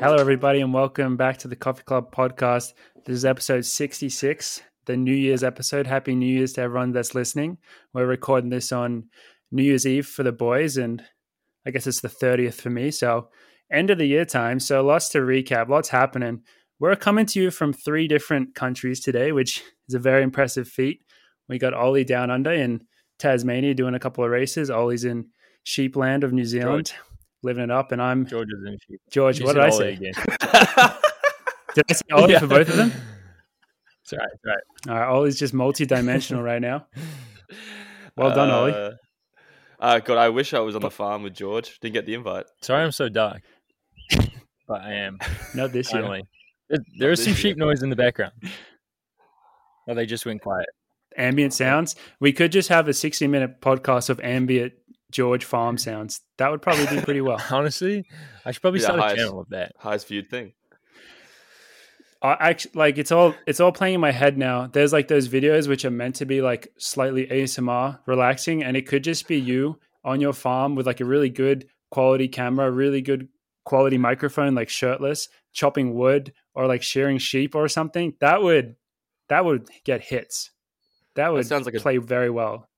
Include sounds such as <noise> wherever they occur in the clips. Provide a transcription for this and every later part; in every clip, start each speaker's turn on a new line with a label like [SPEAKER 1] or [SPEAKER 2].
[SPEAKER 1] Hello, everybody, and welcome back to the Coffee Club podcast. This is episode 66, the New Year's episode. Happy New Year's to everyone that's listening. We're recording this on New Year's Eve for the boys, and I guess it's the 30th for me. So, end of the year time. So, lots to recap, lots happening. We're coming to you from three different countries today, which is a very impressive feat. We got Ollie down under in Tasmania doing a couple of races. Ollie's in Sheepland of New Zealand. George living it up, and I'm
[SPEAKER 2] George is in sheep.
[SPEAKER 1] George. what did I say? Again. <laughs> did I say Ollie yeah. for both of them? <laughs>
[SPEAKER 2] That's right. That's right.
[SPEAKER 1] All right. Ollie's just multi-dimensional right now. <laughs> Well done, Ollie. Uh,
[SPEAKER 3] uh, God, I wish I was on the farm with George. Didn't get the invite.
[SPEAKER 2] Sorry, I'm so dark, but I am.
[SPEAKER 1] Not this year.
[SPEAKER 2] There, there is some sheep noise in the background. Oh, they just went quiet.
[SPEAKER 1] Ambient sounds. We could just have a 60 minute podcast of ambient George farm sounds. That would probably do pretty well. <laughs>
[SPEAKER 2] Honestly, I should probably start highest, a channel of that.
[SPEAKER 3] Highest viewed thing.
[SPEAKER 1] I actually like it's all it's all playing in my head now. There's like those videos which are meant to be like slightly ASMR relaxing, and it could just be you on your farm with like a really good quality camera, really good quality microphone, like shirtless, chopping wood or like shearing sheep or something. That would that would get hits. That would that sounds like play a, very well.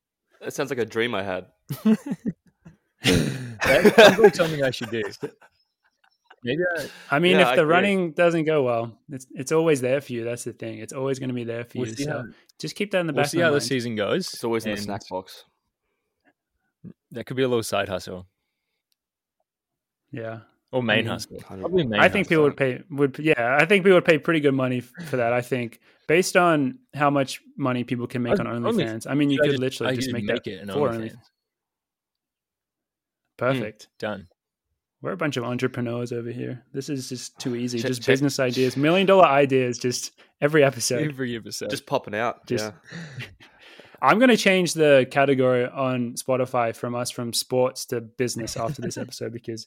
[SPEAKER 3] That sounds like a dream I had. <laughs>
[SPEAKER 2] that sounds like something I should do.
[SPEAKER 1] Maybe I, I mean, yeah, if the running doesn't go well, it's it's always there for you. That's the thing. It's always going to be there for we'll you. So how, just keep that in the
[SPEAKER 2] we'll
[SPEAKER 1] back.
[SPEAKER 2] See how
[SPEAKER 1] mind.
[SPEAKER 2] the season goes.
[SPEAKER 3] It's always in the snack box.
[SPEAKER 2] That could be a little side hustle.
[SPEAKER 1] Yeah.
[SPEAKER 2] Or main hustle.
[SPEAKER 1] Probably main I think people would pay would yeah, I think people would pay pretty good money for that. I think based on how much money people can make on OnlyFans. I mean, you could just, literally just make, make that for OnlyFans. Perfect.
[SPEAKER 2] Mm, done.
[SPEAKER 1] We're a bunch of entrepreneurs over here. This is just too easy. Check, just check. business ideas, million dollar ideas, just every episode.
[SPEAKER 2] Every episode.
[SPEAKER 3] Just popping out. Just, yeah. <laughs>
[SPEAKER 1] I'm going to change the category on Spotify from us from sports to business after this episode because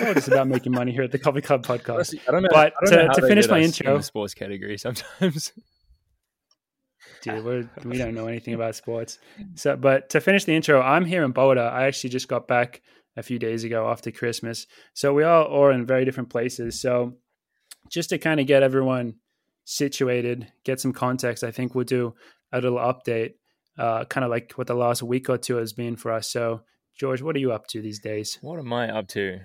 [SPEAKER 1] it's all just about making money here at the Coffee Club podcast. I don't know. But don't to, know to finish my intro,
[SPEAKER 2] in the sports category sometimes. <laughs>
[SPEAKER 1] Dude, we're, we don't know anything about sports. So, but to finish the intro, I'm here in Boulder. I actually just got back a few days ago after Christmas. So we are all are in very different places. So just to kind of get everyone situated, get some context, I think we'll do a little update, uh, kind of like what the last week or two has been for us. So George, what are you up to these days?
[SPEAKER 2] What am I up to?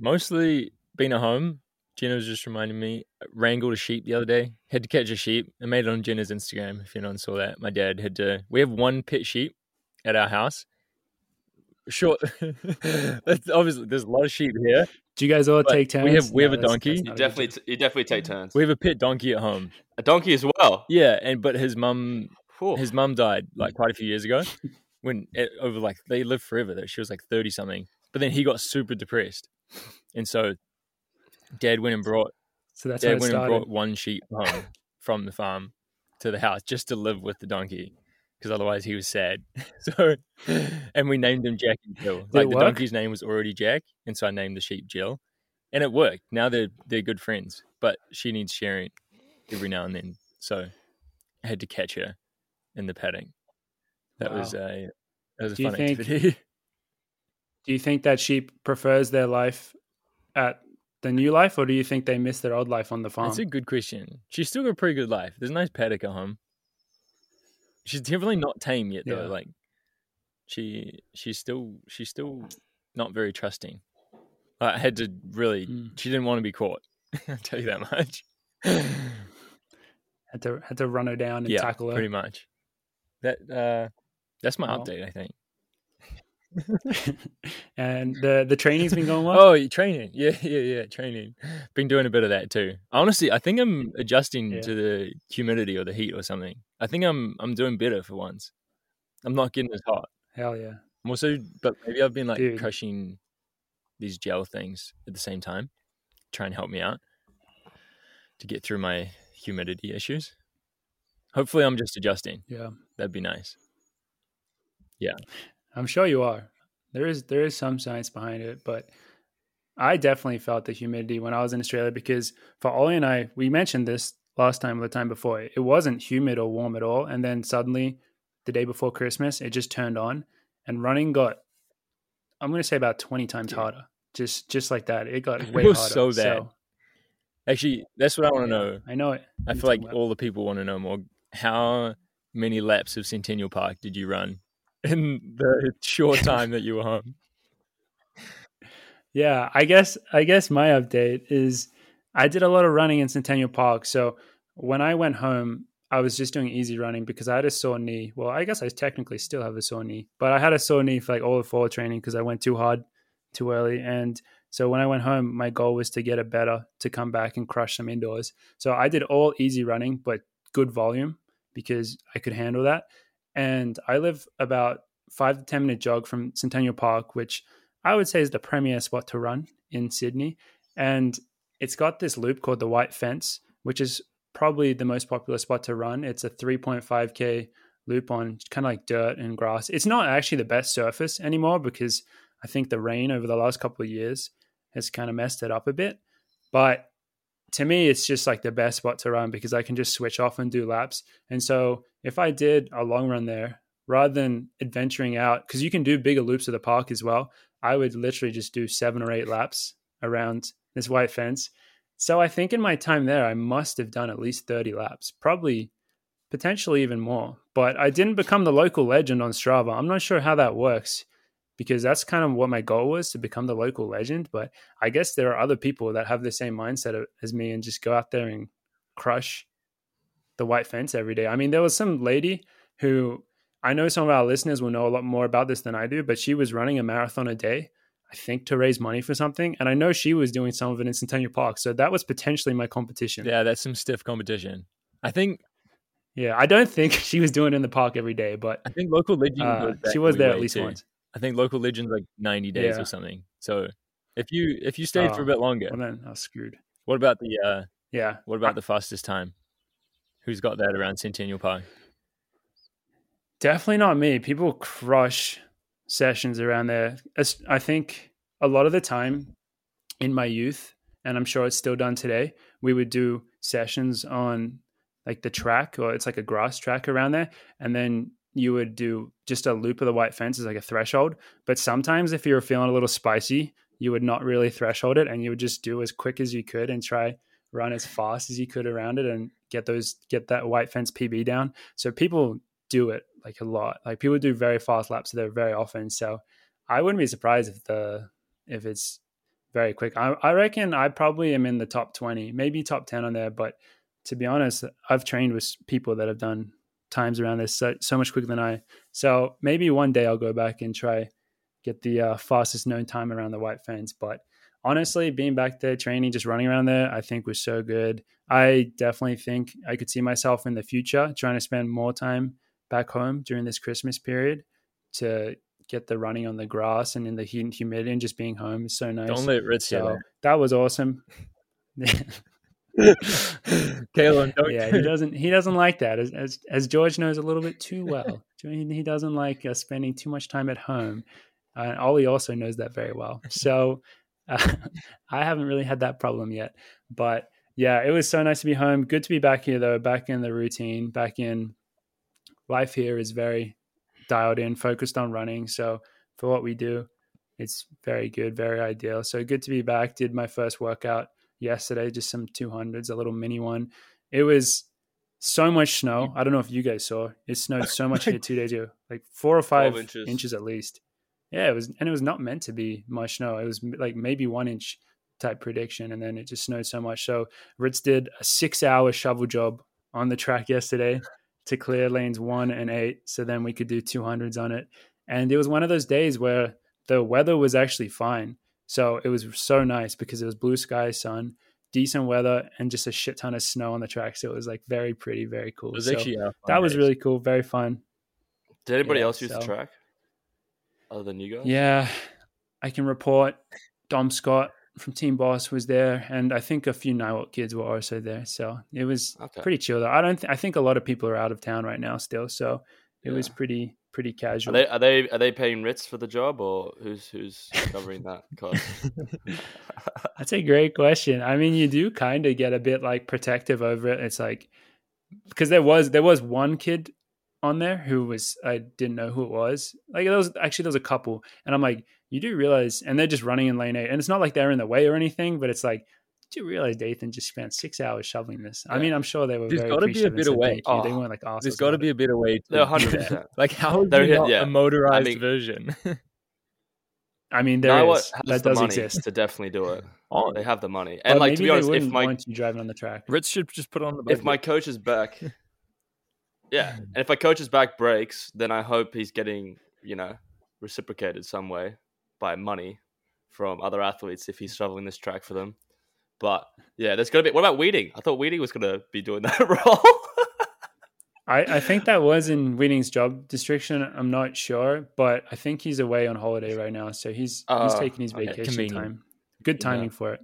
[SPEAKER 2] Mostly being at home. Jenna was just reminding me, wrangled a sheep the other day. Had to catch a sheep. I made it on Jenna's Instagram. If anyone saw that, my dad had to. We have one pit sheep at our house. Sure, <laughs> obviously there's a lot of sheep here.
[SPEAKER 1] Do you guys all take turns?
[SPEAKER 2] We have we no, have a donkey.
[SPEAKER 3] You definitely t- you definitely take turns.
[SPEAKER 2] We have a pit donkey at home.
[SPEAKER 3] A donkey as well.
[SPEAKER 2] Yeah, and but his mum his mum died like quite a few years ago. <laughs> when it, over like they lived forever. That she was like thirty something, but then he got super depressed, and so Dad went and brought.
[SPEAKER 1] So that's
[SPEAKER 2] Dad
[SPEAKER 1] went
[SPEAKER 2] and brought one sheep home <laughs> from the farm to the house just to live with the donkey because otherwise he was sad. <laughs> so, and we named him Jack and Jill. Did like the donkey's name was already Jack, and so I named the sheep Jill, and it worked. Now they're they're good friends, but she needs sharing every now and then. So, I had to catch her in the paddock. That wow. was a that was a do fun think, activity. <laughs>
[SPEAKER 1] do you think that sheep prefers their life at the new life, or do you think they miss their old life on the farm?
[SPEAKER 2] That's a good question. She's still got a pretty good life. There's a nice paddock at home. She's definitely not tame yet, though. Yeah. Like she, she's still, she's still not very trusting. I had to really. Mm. She didn't want to be caught. <laughs> I'll tell you that much.
[SPEAKER 1] had to had to run her down and
[SPEAKER 2] yeah,
[SPEAKER 1] tackle her.
[SPEAKER 2] Pretty much. That uh, that's my update, I think. <laughs>
[SPEAKER 1] and the the training's been going well.
[SPEAKER 2] Oh, you training, yeah, <laughs> yeah, yeah, training. Been doing a bit of that too. Honestly, I think I'm adjusting yeah. to the humidity or the heat or something. I think I'm I'm doing better for once. I'm not getting as hot.
[SPEAKER 1] Hell yeah.
[SPEAKER 2] I'm also, but maybe I've been like Dude. crushing these gel things at the same time, try and help me out to get through my humidity issues. Hopefully, I'm just adjusting.
[SPEAKER 1] Yeah,
[SPEAKER 2] that'd be nice. Yeah,
[SPEAKER 1] I'm sure you are. There is there is some science behind it, but I definitely felt the humidity when I was in Australia because for Ollie and I, we mentioned this last time or the time before. It wasn't humid or warm at all, and then suddenly, the day before Christmas, it just turned on, and running got, I'm going to say about 20 times harder. just just like that. It got <laughs> way it harder. so bad. So,
[SPEAKER 2] Actually, that's what I want to know.
[SPEAKER 1] I know it.
[SPEAKER 2] I feel like all the people want to know more. How many laps of Centennial Park did you run in the short <laughs> time that you were home?
[SPEAKER 1] Yeah, I guess I guess my update is I did a lot of running in Centennial Park. So when I went home, I was just doing easy running because I had a sore knee. Well, I guess I technically still have a sore knee, but I had a sore knee for like all the fall training because I went too hard too early. And so when I went home, my goal was to get it better to come back and crush some indoors. So I did all easy running, but good volume because I could handle that. And I live about five to 10 minute jog from Centennial Park, which I would say is the premier spot to run in Sydney. And it's got this loop called the White Fence, which is probably the most popular spot to run. It's a 3.5K loop on kind of like dirt and grass. It's not actually the best surface anymore because I think the rain over the last couple of years has kind of messed it up a bit. But to me, it's just like the best spot to run because I can just switch off and do laps. And so if I did a long run there, rather than adventuring out, because you can do bigger loops of the park as well, I would literally just do seven or eight laps around this white fence. So I think in my time there, I must have done at least 30 laps, probably potentially even more. But I didn't become the local legend on Strava. I'm not sure how that works because that's kind of what my goal was to become the local legend. But I guess there are other people that have the same mindset as me and just go out there and crush the white fence every day. I mean, there was some lady who I know some of our listeners will know a lot more about this than I do, but she was running a marathon a day, I think, to raise money for something. And I know she was doing some of it in Centennial Park. So that was potentially my competition.
[SPEAKER 2] Yeah, that's some stiff competition. I think.
[SPEAKER 1] Yeah, I don't think <laughs> she was doing it in the park every day, but
[SPEAKER 2] I think local legend. Uh,
[SPEAKER 1] she was there at least too. once.
[SPEAKER 2] I think local legends like 90 days yeah. or something. So if you if you stayed oh, for a oh, bit longer,
[SPEAKER 1] well then I was screwed.
[SPEAKER 2] What about the uh
[SPEAKER 1] yeah?
[SPEAKER 2] What about the fastest time? Who's got that around Centennial Park?
[SPEAKER 1] Definitely not me. People crush sessions around there. I think a lot of the time in my youth, and I'm sure it's still done today, we would do sessions on like the track or it's like a grass track around there. And then you would do just a loop of the white fence as like a threshold. But sometimes if you were feeling a little spicy, you would not really threshold it and you would just do as quick as you could and try run as fast as you could around it and get those get that white fence PB down. So people do it like a lot. Like people do very fast laps there very often. So I wouldn't be surprised if the if it's very quick. I, I reckon I probably am in the top twenty, maybe top ten on there. But to be honest, I've trained with people that have done times around this so, so much quicker than I. So maybe one day I'll go back and try get the uh, fastest known time around the white fence. But honestly, being back there training, just running around there, I think was so good. I definitely think I could see myself in the future trying to spend more time back home during this Christmas period to get the running on the grass and in the heat and humidity and just being home is so nice.
[SPEAKER 2] Don't let Ritz so,
[SPEAKER 1] That was awesome. <laughs> <laughs>
[SPEAKER 2] Kalen,
[SPEAKER 1] yeah, he <laughs> doesn't. He doesn't like that, as, as, as George knows a little bit too well. He doesn't like uh, spending too much time at home. Uh, Ollie also knows that very well. So uh, <laughs> I haven't really had that problem yet. But yeah, it was so nice to be home. Good to be back here though. Back in the routine. Back in life here is very dialed in, focused on running. So for what we do, it's very good, very ideal. So good to be back. Did my first workout yesterday, just some 200s, a little mini one. It was so much snow. I don't know if you guys saw. It snowed so much here <laughs> two days ago, like four or five inches. inches. at least. Yeah, it was, and it was not meant to be much snow. It was like maybe one inch type prediction, and then it just snowed so much. So Ritz did a six-hour shovel job on the track yesterday to clear lanes one and eight, so then we could do 200s on it. And it was one of those days where the weather was actually fine. So it was so nice because it was blue sky, sun, decent weather, and just a shit ton of snow on the track. So it was like very pretty, very cool. It was so actually uh, that was really cool, very fun.
[SPEAKER 3] Did anybody yeah, else use so. the track other than you guys?
[SPEAKER 1] Yeah, I can report. Dom Scott from Team Boss was there, and I think a few Niwot kids were also there. So it was okay. pretty chill. Though I don't. Th- I think a lot of people are out of town right now still. So it yeah. was pretty pretty casual.
[SPEAKER 3] Are they are they are they paying Ritz for the job or who's who's covering that <laughs> cost?
[SPEAKER 1] That's a great question. I mean, you do kind of get a bit like protective over it. It's like because there was there was one kid on there who was I didn't know who it was. Like there was actually there was a couple, and I'm like, you do realize, and they're just running in lane eight, and it's not like they're in the way or anything, but it's like. Do you realize Dathan just spent six hours shoveling this? Yeah. I mean, I'm sure they were. Very. There's got to be a bit of way. Oh, they weren't like
[SPEAKER 2] awesome. There's got to be a bit of way.
[SPEAKER 3] They're 100. percent <laughs>
[SPEAKER 2] Like how is there not yeah. a motorized I mean, version?
[SPEAKER 1] I mean, there
[SPEAKER 3] now
[SPEAKER 1] is. that does exist
[SPEAKER 3] to definitely do it. Oh, they have the money, and like to be honest, if my
[SPEAKER 1] want you driving on the track,
[SPEAKER 2] Ritz should just put on the.
[SPEAKER 3] If my coach is back, <laughs> yeah, and if my coach's back breaks, then I hope he's getting you know reciprocated some way by money from other athletes if he's shoveling this track for them. But yeah, there's gonna be. What about Weeding? I thought Weeding was gonna be doing <laughs> that role.
[SPEAKER 1] I, I think that was in Weeding's job description. I'm not sure, but I think he's away on holiday right now, so he's uh, he's taking his vacation time. Good timing yeah. for it.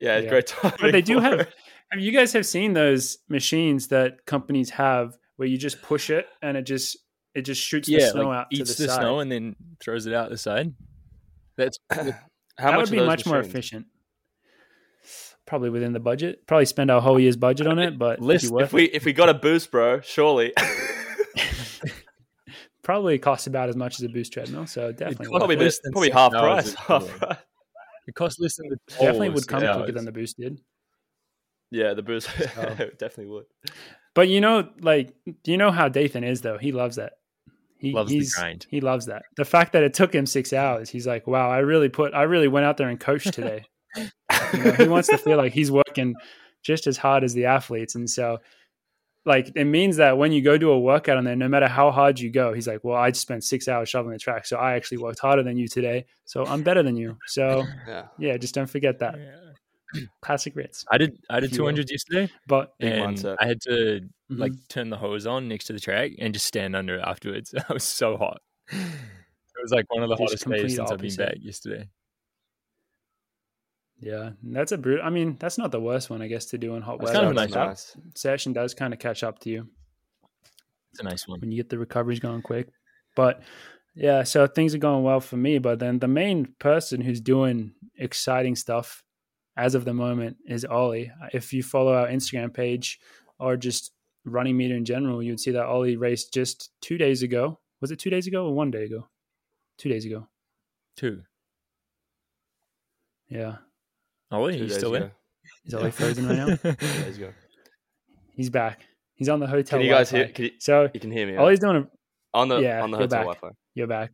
[SPEAKER 3] Yeah, yeah. great timing.
[SPEAKER 1] But they do have. <laughs> Have you guys have seen those machines that companies have where you just push it and it just it just shoots yeah, the snow like out
[SPEAKER 2] eats
[SPEAKER 1] to the,
[SPEAKER 2] the snow and then throws it out the side. That's <clears throat>
[SPEAKER 3] how
[SPEAKER 1] that
[SPEAKER 3] much
[SPEAKER 1] would be much
[SPEAKER 3] machines?
[SPEAKER 1] more efficient. Probably within the budget. Probably spend our whole year's budget on it, but
[SPEAKER 3] List, if we if we got a boost, bro, surely. <laughs> <laughs>
[SPEAKER 1] probably costs about as much as a boost treadmill, so definitely
[SPEAKER 3] probably, less than probably half price. Half price.
[SPEAKER 2] It costs less than the
[SPEAKER 1] definitely would come quicker than the boost did.
[SPEAKER 3] Yeah, the boost so. <laughs> definitely would.
[SPEAKER 1] But you know, like, do you know how Dathan is though? He loves that. He
[SPEAKER 2] loves
[SPEAKER 1] he's,
[SPEAKER 2] the grind.
[SPEAKER 1] He loves that. The fact that it took him six hours, he's like, "Wow, I really put, I really went out there and coached today." You know, he wants to feel like he's working just as hard as the athletes, and so, like, it means that when you go do a workout on there, no matter how hard you go, he's like, "Well, I spent six hours shoveling the track, so I actually worked harder than you today, so I'm better than you." So, <laughs> yeah, yeah just don't forget that. Yeah. Classic Ritz.
[SPEAKER 2] I did I did 200 yesterday,
[SPEAKER 1] but
[SPEAKER 2] and I had to mm-hmm. like turn the hose on next to the track and just stand under it afterwards. <laughs> I was so hot. It was like one of the hottest days since I've been back yesterday.
[SPEAKER 1] Yeah, that's a brute. I mean, that's not the worst one, I guess, to do in hot
[SPEAKER 2] weather.
[SPEAKER 1] Kind
[SPEAKER 2] of nice
[SPEAKER 1] that session does kind of catch up to you.
[SPEAKER 2] It's a nice one
[SPEAKER 1] when you get the recoveries going quick. But yeah, so things are going well for me. But then the main person who's doing exciting stuff as of the moment is Ollie. If you follow our Instagram page or just running meter in general, you'd see that Ollie raced just two days ago. Was it two days ago or one day ago? Two days ago.
[SPEAKER 2] Two.
[SPEAKER 1] Yeah.
[SPEAKER 2] Oh, Ollie, he's still
[SPEAKER 3] ago. in.
[SPEAKER 1] Is Ollie frozen right now? <laughs>
[SPEAKER 3] two days ago.
[SPEAKER 1] He's back. He's on the hotel.
[SPEAKER 3] Can you guys Wi-Fi. hear? You, so you can hear me.
[SPEAKER 1] Oh, Ollie's doing
[SPEAKER 3] a, on the yeah, on the hotel Wi-Fi.
[SPEAKER 1] You're back.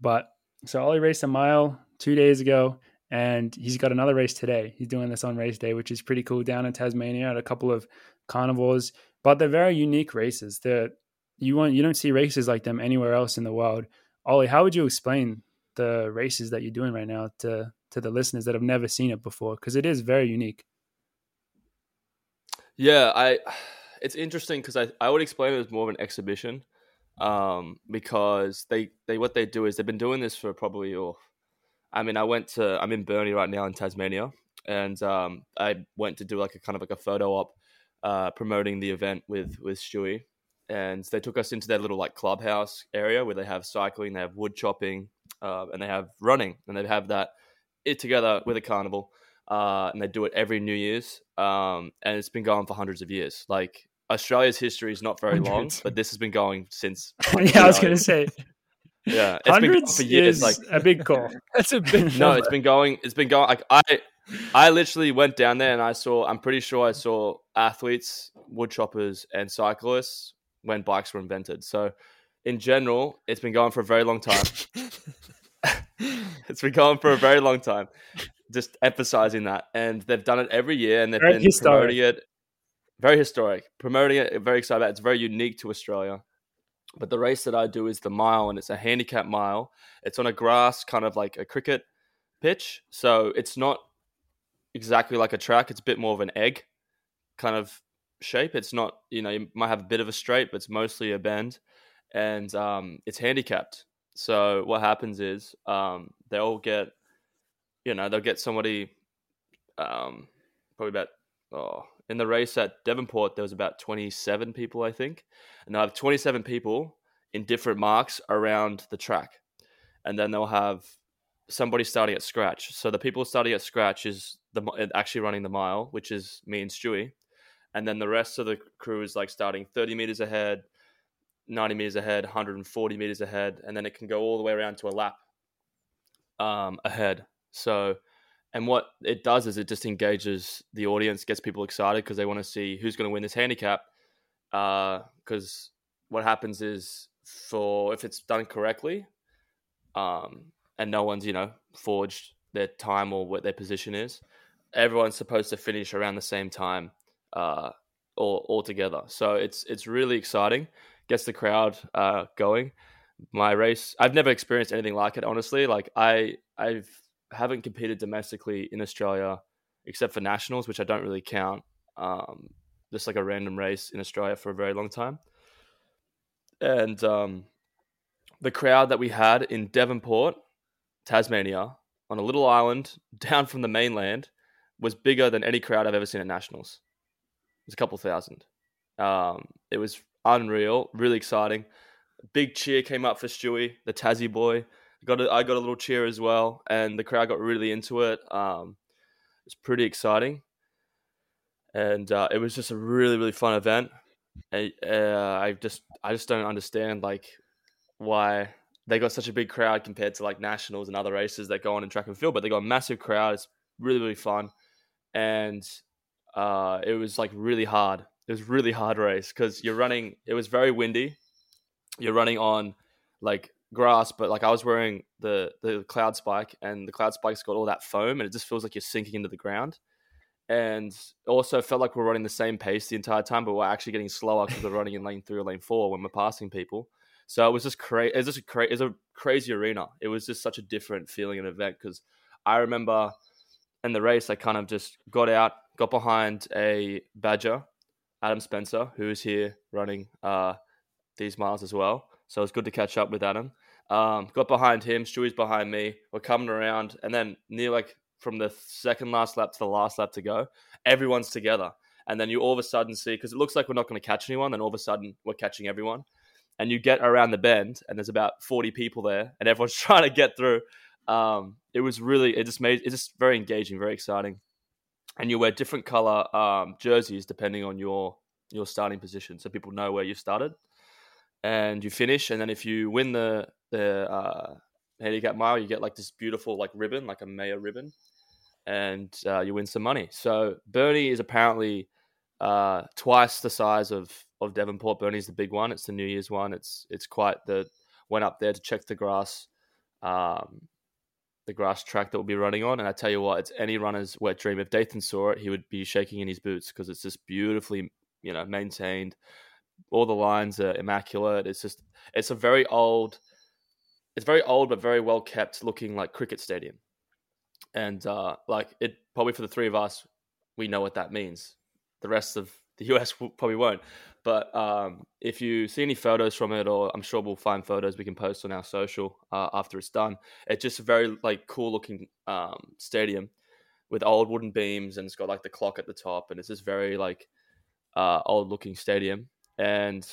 [SPEAKER 1] But so Ollie raced a mile two days ago and he's got another race today. He's doing this on race day, which is pretty cool down in Tasmania at a couple of carnivores. But they're very unique races. They're you want you don't see races like them anywhere else in the world. Ollie, how would you explain the races that you're doing right now to to the listeners that have never seen it before? Because it is very unique.
[SPEAKER 3] Yeah, I it's interesting because I, I would explain it as more of an exhibition. Um, because they, they what they do is they've been doing this for probably oh, I mean, I went to I'm in Burnie right now in Tasmania, and um, I went to do like a kind of like a photo op uh, promoting the event with with Stewie, and they took us into their little like clubhouse area where they have cycling, they have wood chopping, uh, and they have running, and they have that it together with a carnival, uh, and they do it every New Year's, um, and it's been going for hundreds of years. Like Australia's history is not very hundreds. long, but this has been going since.
[SPEAKER 1] Like, <laughs> yeah, I was going to say
[SPEAKER 3] yeah,
[SPEAKER 1] it's Hundreds been for years. Like a big call. <laughs>
[SPEAKER 2] That's a big.
[SPEAKER 3] no, it's been going. It's been going. Like I, I literally went down there and I saw. I'm pretty sure I saw athletes, wood choppers, and cyclists when bikes were invented. So, in general, it's been going for a very long time. <laughs> <laughs> it's been going for a very long time. Just emphasizing that, and they've done it every year, and they've very been historic. promoting it. Very historic, promoting it. Very excited about. It. It's very unique to Australia. But the race that I do is the mile, and it's a handicap mile. It's on a grass, kind of like a cricket pitch. So it's not exactly like a track. It's a bit more of an egg kind of shape. It's not, you know, you might have a bit of a straight, but it's mostly a bend. And um, it's handicapped. So what happens is um, they'll get, you know, they'll get somebody um, probably about oh, in the race at Devonport, there was about 27 people, I think. And they'll have 27 people in different marks around the track. And then they'll have somebody starting at scratch. So the people starting at scratch is the actually running the mile, which is me and Stewie. and then the rest of the crew is like starting 30 meters ahead, 90 meters ahead, 140 meters ahead, and then it can go all the way around to a lap um, ahead. So, and what it does is it just engages the audience, gets people excited because they want to see who's going to win this handicap. Because uh, what happens is, for if it's done correctly, um, and no one's you know forged their time or what their position is, everyone's supposed to finish around the same time, uh, all all together. So it's it's really exciting, gets the crowd uh, going. My race, I've never experienced anything like it. Honestly, like I I've haven't competed domestically in Australia except for nationals, which I don't really count. Um, just like a random race in Australia for a very long time. And um, the crowd that we had in Devonport, Tasmania, on a little island <laughs> down from the mainland, was bigger than any crowd I've ever seen at nationals. It was a couple thousand. Um, it was unreal, really exciting. Big cheer came up for Stewie, the Tassie boy. Got a, I got a little cheer as well, and the crowd got really into it. Um, it's pretty exciting, and uh, it was just a really really fun event. I, uh, I just I just don't understand like why they got such a big crowd compared to like nationals and other races that go on in track and field, but they got a massive crowd. It's really really fun, and uh, it was like really hard. It was really hard race because you're running. It was very windy. You're running on like grass, but like I was wearing the the cloud spike, and the cloud spike's got all that foam, and it just feels like you're sinking into the ground. And also felt like we're running the same pace the entire time, but we're actually getting slower because we're running in lane three or lane four when we're passing people. So it was just crazy. It was just a a crazy arena. It was just such a different feeling and event because I remember in the race I kind of just got out, got behind a badger, Adam Spencer, who is here running uh, these miles as well. So it's good to catch up with Adam. Um, got behind him. Stewie's behind me. We're coming around, and then near like from the second last lap to the last lap to go, everyone's together. And then you all of a sudden see because it looks like we're not going to catch anyone. Then all of a sudden we're catching everyone, and you get around the bend, and there's about forty people there, and everyone's <laughs> trying to get through. Um, it was really it just made it just very engaging, very exciting. And you wear different color um, jerseys depending on your your starting position, so people know where you started and you finish. And then if you win the the uh, handicap mile, you get like this beautiful like ribbon, like a mayor ribbon, and uh, you win some money. So Burnie is apparently uh, twice the size of of Devonport. Burnie's the big one. It's the New Year's one. It's it's quite the went up there to check the grass. Um, the grass track that we'll be running on. And I tell you what, it's any runner's wet dream. If Dathan saw it, he would be shaking in his boots because it's just beautifully, you know, maintained all the lines are immaculate. It's just it's a very old, it's very old but very well kept looking like cricket stadium, and uh, like it probably for the three of us, we know what that means. The rest of the <laughs> US probably won't. But um, if you see any photos from it, or I'm sure we'll find photos we can post on our social uh, after it's done. It's just a very like cool looking um, stadium with old wooden beams, and it's got like the clock at the top, and it's just very like uh, old looking stadium and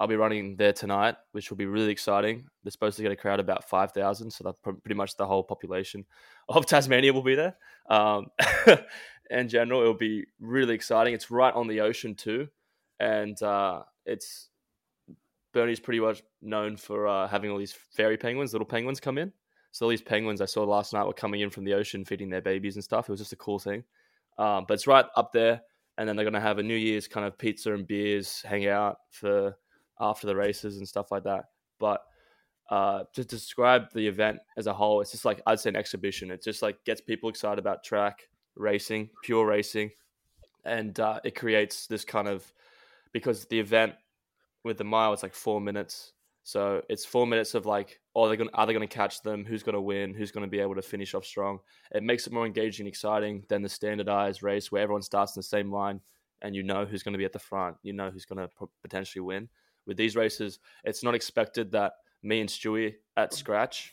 [SPEAKER 3] I'll be running there tonight, which will be really exciting. They're supposed to get a crowd about five thousand, so that's pretty much the whole population of <laughs> Tasmania will be there. Um, <laughs> in general, it'll be really exciting. It's right on the ocean too, and uh, it's Burnie's pretty much known for uh, having all these fairy penguins, little penguins come in. So all these penguins I saw last night were coming in from the ocean, feeding their babies and stuff. It was just a cool thing. Um, but it's right up there and then they're to have a New Year's kind of pizza and beers, hang out for after the races and stuff like that. But uh, to describe the event as a whole, it's just like I'd say an exhibition. It just like gets people excited about track racing, pure racing, and uh, it creates this kind of because the event with the mile it's like four minutes so it's four minutes of like, oh, they're gonna, are they going to catch them? Who's going to win? Who's going to be able to finish off strong? It makes it more engaging, and exciting than the standardized race where everyone starts in the same line and you know who's going to be at the front. You know who's going to potentially win. With these races, it's not expected that me and Stewie at scratch,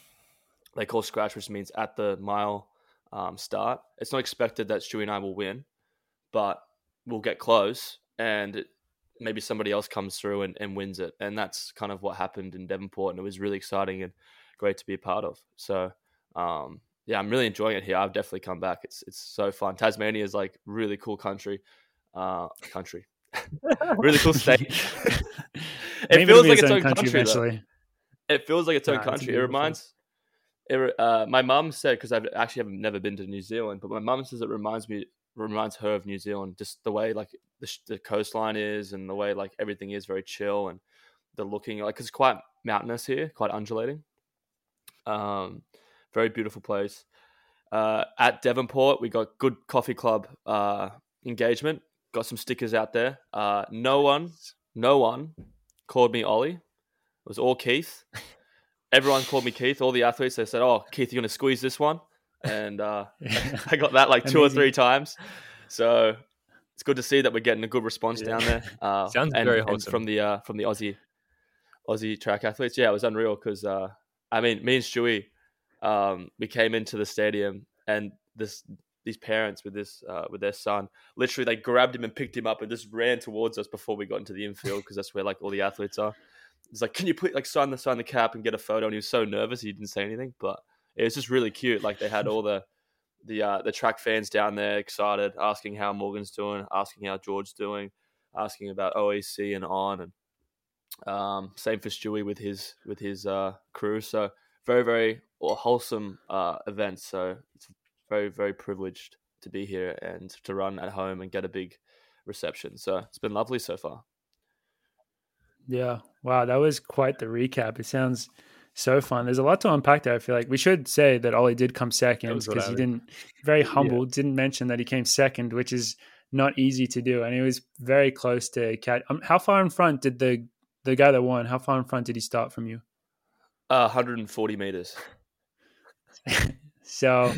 [SPEAKER 3] they call scratch, which means at the mile um, start. It's not expected that Stewie and I will win, but we'll get close. And maybe somebody else comes through and, and wins it. And that's kind of what happened in Devonport. And it was really exciting and great to be a part of. So, um, yeah, I'm really enjoying it here. I've definitely come back. It's it's so fun. Tasmania is like really cool country, uh, country, <laughs> really cool state. <laughs> <laughs> it feels like its own country, country eventually. It feels like its own nah, country. It reminds. It, uh, my mum said because I've actually have never been to New Zealand, but my mum says it reminds me reminds her of New Zealand. Just the way like the, the coastline is, and the way like everything is very chill, and the looking like it's quite mountainous here, quite undulating. Um, very beautiful place. Uh, at Devonport, we got good coffee club uh, engagement. Got some stickers out there. Uh, no one, no one called me Ollie. It was all Keith. Everyone called me Keith. All the athletes they said, "Oh, Keith, you're going to squeeze this one," and uh, <laughs> <laughs> I got that like two or three times. So it's good to see that we're getting a good response yeah. down there. <laughs> Uh,
[SPEAKER 2] Sounds
[SPEAKER 3] and,
[SPEAKER 2] very wholesome.
[SPEAKER 3] from the uh, from the Aussie Aussie track athletes. Yeah, it was unreal because uh, I mean, me and Stewie, um, we came into the stadium and this these parents with this uh, with their son literally they grabbed him and picked him up and just ran towards us before we got into the infield because that's where like all the athletes are. It's like, can you put like sign the sign the cap and get a photo? And he was so nervous he didn't say anything, but it was just really cute. Like they had all the the uh, the track fans down there excited, asking how Morgan's doing, asking how George's doing, asking about OAC and on, and um, same for Stewie with his with his uh, crew. So very very wholesome uh, event. So it's very very privileged to be here and to run at home and get a big reception. So it's been lovely so far.
[SPEAKER 1] Yeah. Wow, that was quite the recap. It sounds so fun. There's a lot to unpack there. I feel like we should say that Ollie did come second because he didn't very humble, yeah. didn't mention that he came second, which is not easy to do. And he was very close to cat. Um, how far in front did the the guy that won, how far in front did he start from you?
[SPEAKER 3] Uh, 140 meters. <laughs>
[SPEAKER 1] so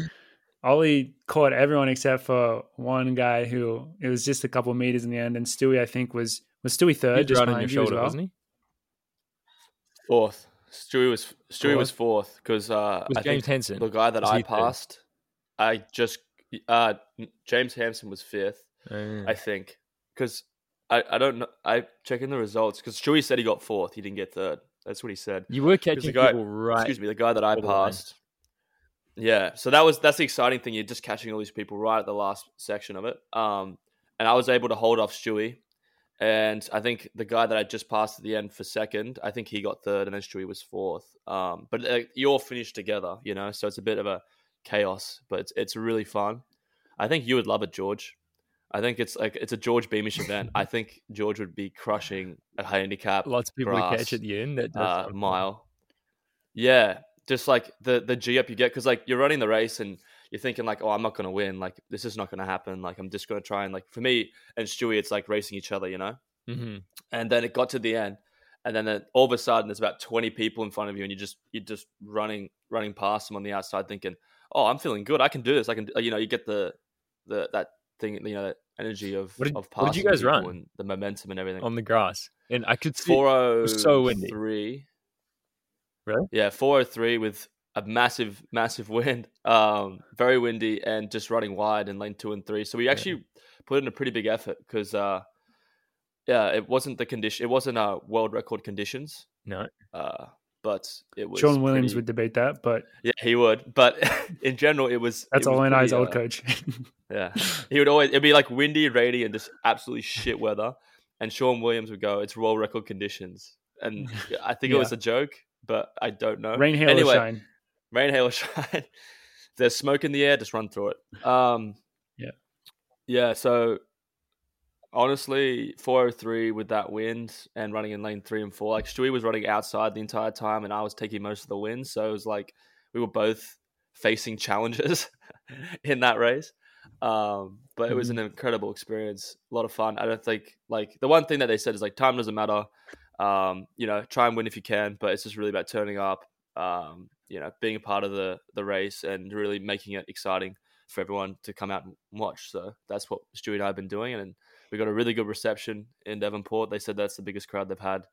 [SPEAKER 1] Ollie caught everyone except for one guy who it was just a couple meters in the end, and Stewie I think was was Stewie third, just behind your shoulder, well? wasn't he?
[SPEAKER 3] Fourth. Stewie was Stewie fourth. was fourth because uh,
[SPEAKER 2] was I James Henson
[SPEAKER 3] the guy that I passed. I just uh, James Hanson was fifth, oh, I think, because I, I don't know. I checking the results because Stewie said he got fourth. He didn't get third. That's what he said.
[SPEAKER 2] You were catching guy, people right.
[SPEAKER 3] Excuse me, the guy that I passed. Yeah, so that was that's the exciting thing. You're just catching all these people right at the last section of it. Um, and I was able to hold off Stewie, and I think the guy that I just passed at the end for second, I think he got third, and then Stewie was fourth. Um, but uh, you all finished together, you know, so it's a bit of a chaos, but it's it's really fun. I think you would love it, George. I think it's like it's a George Beamish <laughs> event. I think George would be crushing a handicap.
[SPEAKER 2] Lots of people grass, catch at the end. That
[SPEAKER 3] uh, mile. Yeah, just like the the G up you get because like you're running the race and you're thinking like, oh, I'm not gonna win. Like this is not gonna happen. Like I'm just gonna try and like for me and Stewie, it's like racing each other, you know.
[SPEAKER 2] Mm-hmm.
[SPEAKER 3] And then it got to the end, and then all of a sudden there's about 20 people in front of you, and you just you're just running running past them on the outside, thinking, oh, I'm feeling good. I can do this. I can, you know, you get the the that thing, you know, that energy of
[SPEAKER 2] what did,
[SPEAKER 3] of
[SPEAKER 2] what did you guys run
[SPEAKER 3] and the momentum and everything
[SPEAKER 2] on the grass. And I could see 403. so windy. Really?
[SPEAKER 3] Yeah, 403 with a massive, massive wind, um, very windy, and just running wide in lane two and three. So we actually yeah. put in a pretty big effort because, uh, yeah, it wasn't the condition. It wasn't uh, world record conditions.
[SPEAKER 2] No.
[SPEAKER 3] Uh, but it was.
[SPEAKER 1] Sean Williams pretty, would debate that, but
[SPEAKER 3] yeah, he would. But <laughs> in general, it was.
[SPEAKER 1] That's
[SPEAKER 3] it
[SPEAKER 1] all I know. His old coach. <laughs>
[SPEAKER 3] yeah, he would always. It'd be like windy, rainy, and just absolutely shit weather. And Sean Williams would go, "It's world record conditions," and <laughs> I think yeah. it was a joke, but I don't know.
[SPEAKER 1] Rain, hail, anyway, shine.
[SPEAKER 3] Rain, hail, or <laughs> shine. there's smoke in the air, just run through it. Um,
[SPEAKER 1] yeah,
[SPEAKER 3] yeah. So honestly, 403 with that wind and running in lane three and four, like Stewie was running outside the entire time and I was taking most of the wind. So it was like we were both facing challenges <laughs> in that race. Um, but it was an mm-hmm. incredible experience, a lot of fun. I don't think like the one thing that they said is like time doesn't matter. Um, you know, try and win if you can, but it's just really about turning up, um, you know, being a part of the the race and really making it exciting for everyone to come out and watch. So that's what Stewie and I have been doing, and we got a really good reception in Devonport. They said that's the biggest crowd they've had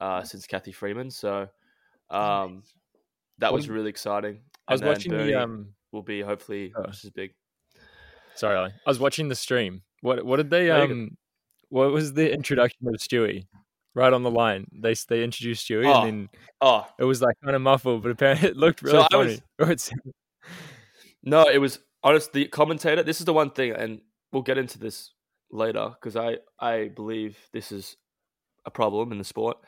[SPEAKER 3] uh, since Cathy Freeman. So um, that was really exciting.
[SPEAKER 2] I was watching Burnie the um,
[SPEAKER 3] will be hopefully oh. just as big.
[SPEAKER 2] Sorry, I was watching the stream. What what did they um? What was the introduction of Stewie? Right on the line, they they introduced you, oh. and then
[SPEAKER 3] oh,
[SPEAKER 2] it was like kind of muffled, but apparently <laughs> it looked really so funny. <laughs> Was,
[SPEAKER 3] no, it was honest. The commentator. This is the one thing, and we'll get into this later because I I believe this is a problem in the sport.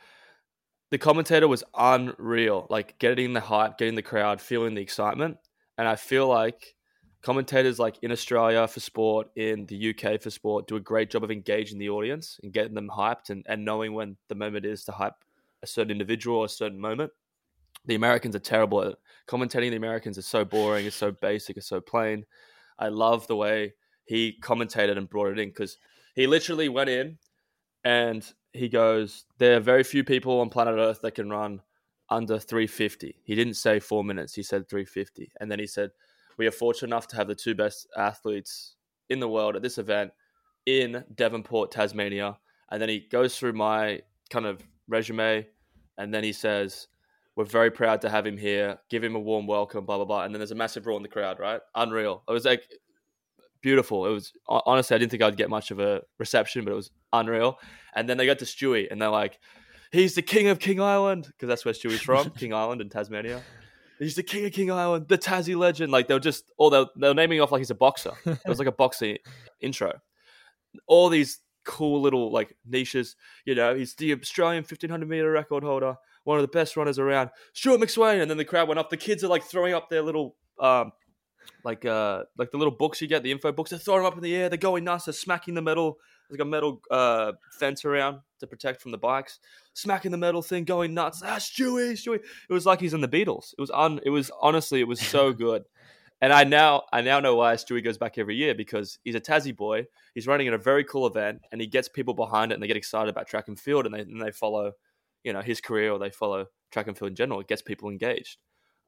[SPEAKER 3] The commentator was unreal, like getting the hype, getting the crowd, feeling the excitement, and I feel like commentators like in Australia for sport, in the UK for sport, do a great job of engaging the audience and getting them hyped and, and knowing when the moment is to hype a certain individual or a certain moment. The Americans are terrible at. Commentating the Americans are so boring, it's so basic, it's so plain. I love the way he commentated and brought it in because he literally went in and he goes, There are very few people on planet Earth that can run under 350. He didn't say four minutes, he said 350. And then he said, we are fortunate enough to have the two best athletes in the world at this event in Devonport, Tasmania. And then he goes through my kind of resume and then he says, We're very proud to have him here. Give him a warm welcome, blah, blah, blah. And then there's a massive roar in the crowd, right? Unreal. It was like beautiful. It was honestly, I didn't think I'd get much of a reception, but it was unreal. And then they got to Stewie and they're like, He's the king of King Island because that's where Stewie's from, <laughs> King Island in Tasmania he's the king of King Island, the Tassie legend. Like they're just, or they're, they're naming off like he's a boxer. <laughs> It was like a boxing intro. All these cool little like niches. You know, he's the Australian 1500 meter record holder, one of the best runners around. Stewart McSweyn, and then the crowd went up. The kids are like throwing up their little, um, like uh, like the little books you get, the info books. They're throwing them up in the air. They're going nuts. They're smacking the metal. There's like a metal uh, fence around to protect from the bikes. Smacking the metal thing, going nuts. Ah, Stewie, Stewie. It was like he's in the Beatles. It was un. It was honestly, it was so <laughs> good. And I now I now know why Stewie goes back every year because he's a Tassie boy. He's running in a very cool event, and he gets people behind it, and they get excited about track and field, and they and they follow, you know, his career or they follow track and field in general. It gets people engaged,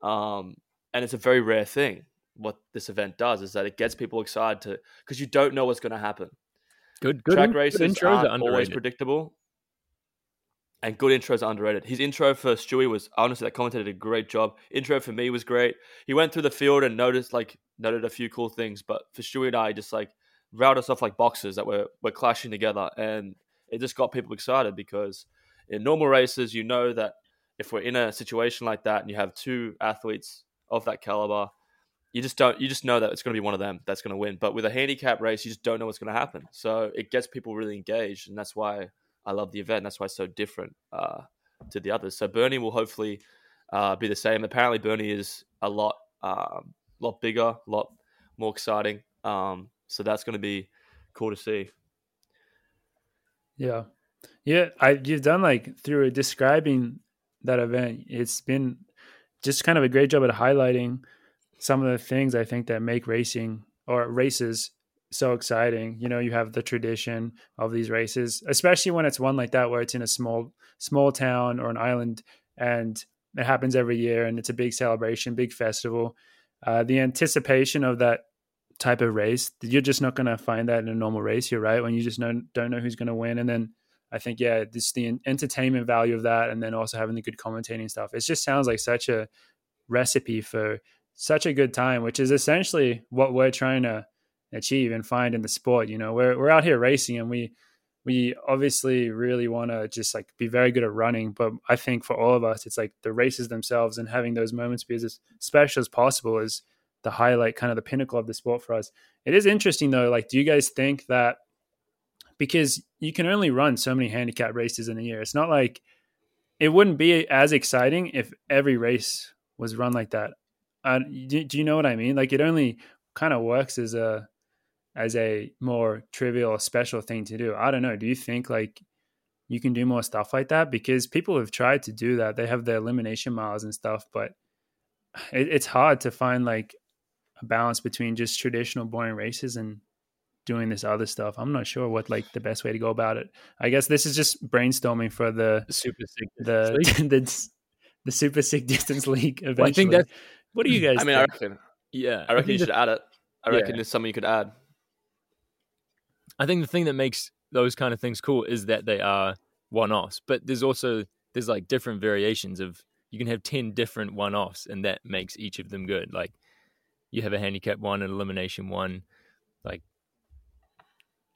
[SPEAKER 3] um, and it's a very rare thing. What this event does is that it gets people excited to because you don't know what's going to happen.
[SPEAKER 2] Good, good
[SPEAKER 3] track races good intros aren't are always predictable, and good intros are underrated. His intro for Stewie was honestly that commentator did a great job. Intro for me was great. He went through the field and noticed like noted a few cool things, but for Stewie and I, just like riled us off like boxes that were were clashing together, and it just got people excited because in normal races, you know that if we're in a situation like that and you have two athletes of that caliber you just don't you just know that it's going to be one of them that's going to win. But with a handicap race you just don't know what's going to happen. So it gets people really engaged and that's why i love the event. That's why it's so different uh, to the others. So Burnie will hopefully uh, be the same. Apparently Burnie is a lot um, lot bigger a lot more exciting. Um, so that's going to be cool to see.
[SPEAKER 1] Yeah. Yeah i you've done like through describing that event it's been just kind of a great job at highlighting some of the things I think that make racing or races so exciting. You know, you have the tradition of these races, especially when it's one like that where it's in a small small town or an island and it happens every year and it's a big celebration, big festival. Uh, the anticipation of that type of race, you're just not going to find that in a normal race. You're right when you just know, don't know who's going to win, and then I think yeah, this the entertainment value of that, and then also having the good commentating stuff. It just sounds like such a recipe for such a good time, which is essentially what we're trying to achieve and find in the sport. You know, we're we're out here racing and we we obviously really want to just like be very good at running, but I think for all of us, it's like the races themselves and having those moments be as special as possible is the highlight, kind of the pinnacle of the sport for us. It is interesting though. Like, do you guys think that because you can only run so many handicap races in a year, it's not like it wouldn't be as exciting if every race was run like that. Uh, do, do you know what I mean? Like it only kind of works as a as a more trivial special thing to do. I don't know. Do you think like you can do more stuff like that? Because people have tried to do that. They have the elimination miles and stuff, but <sighs> it, it's hard to find like a balance between just traditional boring races and doing this other stuff. I'm not sure what like the best way to go about it. I guess this is just brainstorming for the,
[SPEAKER 2] the super sick
[SPEAKER 1] the, <laughs> the the super sick distance league. Eventually. Well, I think that's what do you guys?
[SPEAKER 3] I mean, think? I reckon. Yeah, I reckon I you should add it. I reckon yeah. it's something you could add.
[SPEAKER 2] I think the thing that makes those kind of things cool is that they are one-offs, but there's also there's like different variations of you can have 10 different one-offs and that makes each of them good. Like you have a handicap one, an elimination one, like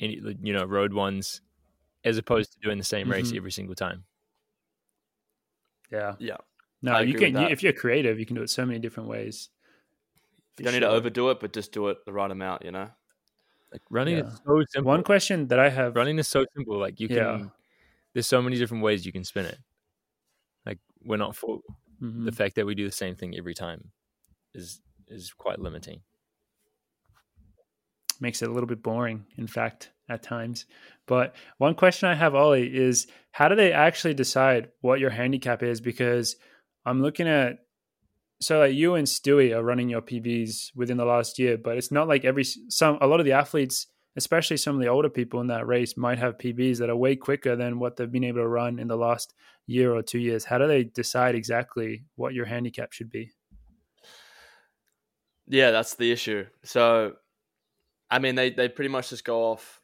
[SPEAKER 2] any you know, road ones as opposed to doing the same race mm-hmm. every single time.
[SPEAKER 1] Yeah.
[SPEAKER 3] Yeah.
[SPEAKER 1] No, you can. You, if you're creative, you can do it so many different ways.
[SPEAKER 3] You don't sure. need to overdo it, but just do it the right amount. You know.
[SPEAKER 2] Like running yeah. is so simple.
[SPEAKER 1] One question that I have
[SPEAKER 2] running is so simple. Like you can yeah. there's so many different ways you can spin it. Like we're not for mm-hmm. the fact that we do the same thing every time is is quite limiting.
[SPEAKER 1] Makes it a little bit boring, in fact, at times. But one question I have, Ollie, is how do they actually decide what your handicap is? Because I'm looking at so like you and Stewie are running your PBs within the last year, but it's not like every some a lot of the athletes, especially some of the older people in that race, might have PBs that are way quicker than what they've been able to run in the last year or two years. How do they decide exactly what your handicap should be?
[SPEAKER 3] Yeah, that's the issue. So, I mean, they they pretty much just go off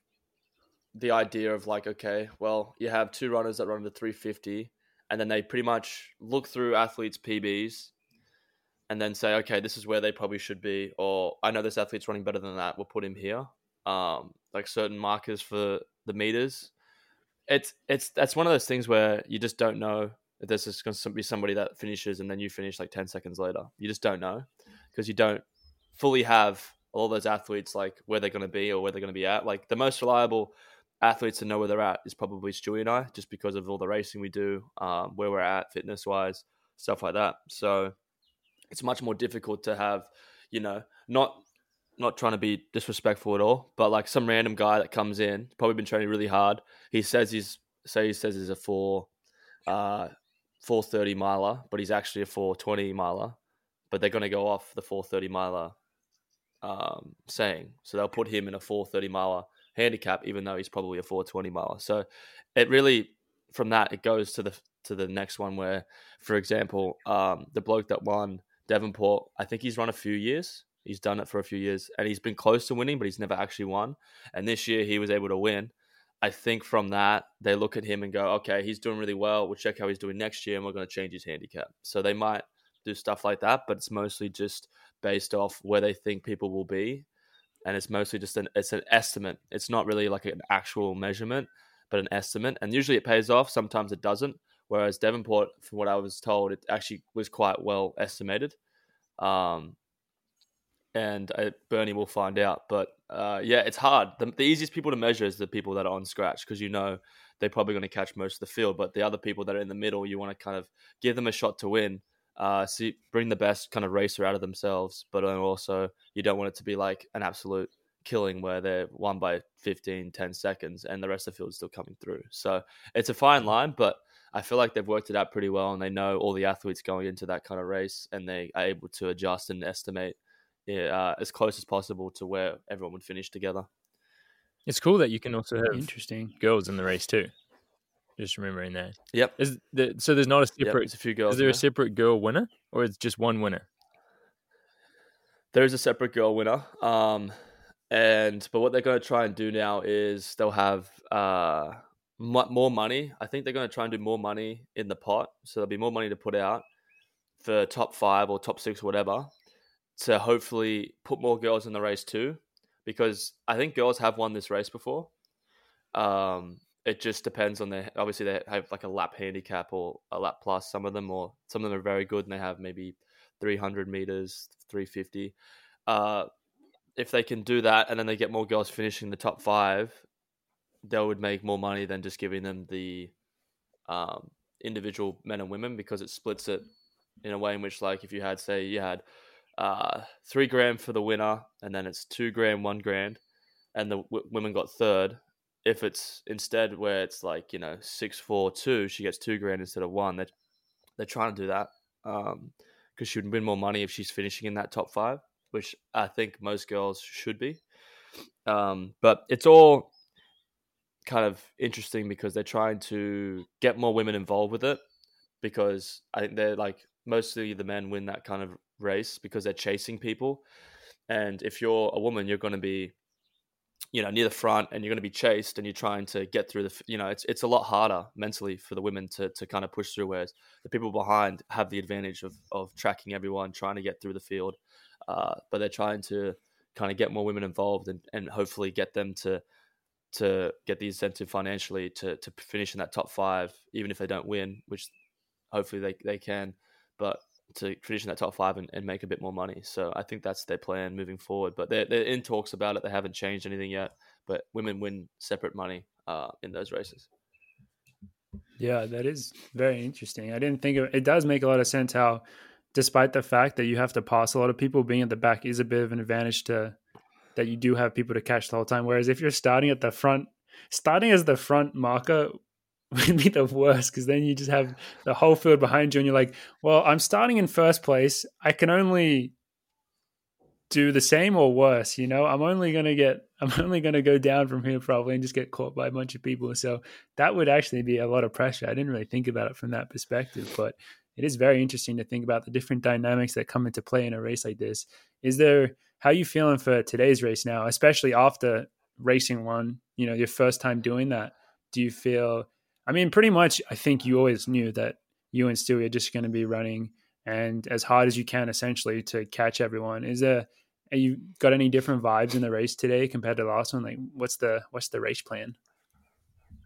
[SPEAKER 3] the idea of like, okay, well, you have two runners that run the 350, and then they pretty much look through athletes' PBs and then say, okay, this is where they probably should be, or I know this athlete's running better than that. We'll put him here. Um, like certain markers for the meters. It's it's that's one of those things where you just don't know if there's just going to be somebody that finishes and then you finish like ten seconds later. You just don't know because you don't fully have all those athletes like where they're going to be or where they're going to be at. Like the most reliable athletes to know where they're at is probably Stewie and I, just because of all the racing we do, um, where we're at fitness wise, stuff like that. So it's much more difficult to have, you know, not not trying to be disrespectful at all, but like some random guy that comes in, probably been training really hard. He says he's say he says he's a four uh four thirty miler, but he's actually a four twenty miler. But they're gonna go off the four thirty miler um saying. So they'll put him in a four thirty miler handicap, even though he's probably a four twenty miler. So it really from that it goes to the to the next one where, for example, um, the bloke that won Devonport, I think he's run a few years. He's done it for a few years and he's been close to winning, but he's never actually won. And this year he was able to win. I think from that, they look at him and go, okay, he's doing really well. We'll check how he's doing next year and we're going to change his handicap. So they might do stuff like that, but it's mostly just based off where they think people will be. And it's mostly just an it's an estimate. It's not really like an actual measurement, but an estimate. And usually it pays off. Sometimes it doesn't. Whereas Devonport, from what I was told, it actually was quite well estimated. Um, and uh, Burnie will find out. But uh, yeah, it's hard. The, the, easiest people to measure is the people that are on scratch because you know they're probably going to catch most of the field. But the other people that are in the middle, you want to kind of give them a shot to win. Uh, see, bring the best kind of racer out of themselves, but also you don't want it to be like an absolute killing where they're won by 15, 10 seconds and the rest of the field is still coming through. So it's a fine line, but I feel like they've worked it out pretty well, and they know all the athletes going into that kind of race, and they are able to adjust and estimate uh, as close as possible to where everyone would finish together.
[SPEAKER 2] It's cool that you can also have
[SPEAKER 1] interesting
[SPEAKER 2] girls in the race too. Just remembering that.
[SPEAKER 3] Yep.
[SPEAKER 2] Is the, so there's not a separate.
[SPEAKER 3] Yep, a few girls.
[SPEAKER 2] Is there a separate girl winner, or is just one winner?
[SPEAKER 3] There is a separate girl winner. Um, and but what they're going to try and do now is they'll have uh more money. I think they're going to try and do more money in the pot, so there'll be more money to put out for top five or top six, or whatever, to hopefully put more girls in the race too. Because I think girls have won this race before. Um, it just depends on their. Obviously, they have like a lap handicap or a lap plus. Some of them, or some of them are very good, and they have maybe 300 meters, 350. Uh, if they can do that, and then they get more girls finishing the top five, they would make more money than just giving them the um, individual men and women because it splits it in a way in which, like, if you had, say, you had uh, three grand for the winner, and then it's two grand, one grand, and the w- women got third. If it's instead where it's like you know six four two, she gets two grand instead of one. They're they're trying to do that because um, she would win more money if she's finishing in that top five, which I think most girls should be. Um, but it's all kind of interesting because they're trying to get more women involved with it because I think they're like mostly the men win that kind of race because they're chasing people. And if you're a woman, you're going to be, you know, near the front and you're going to be chased and you're trying to get through the, you know, it's, it's a lot harder mentally for the women to, to kind of push through. Whereas the people behind have the advantage of, of tracking everyone, trying to get through the field. Uh, but they're trying to kind of get more women involved and, and hopefully get them to, to get the incentive financially to to finish in that top five, even if they don't win, which hopefully they, they can. But to finish in that top five and, and make a bit more money. So I think that's their plan moving forward. But they're, they're in talks about it. They haven't changed anything yet. But women win separate money uh, in those races.
[SPEAKER 1] Yeah, that is very interesting. I didn't think of it. Does make a lot of sense how, despite the fact that you have to pass a lot of people, being at the back is a bit of an advantage to that you do have people to catch the whole time. Whereas if you're starting at the front, starting as the front marker <laughs> would be the worst because then you just have the whole field behind you and you're like, well, I'm starting in first place. I can only do the same or worse, you know? I'm only going to get <laughs> I'm only going to go down from here probably and just get caught by a bunch of people. So that would actually be a lot of pressure. I didn't really think about it from that perspective, but it is very interesting to think about the different dynamics that come into play in a race like this. Is there how are you feeling for today's race now, especially after racing one, you know, your first time doing that? Do you feel I mean, pretty much, I think you always knew that you and Stewie are just going to be running and as hard as you can, essentially, to catch everyone. Is there, you got any different vibes in the race today compared to the last one? Like, what's the what's the race plan?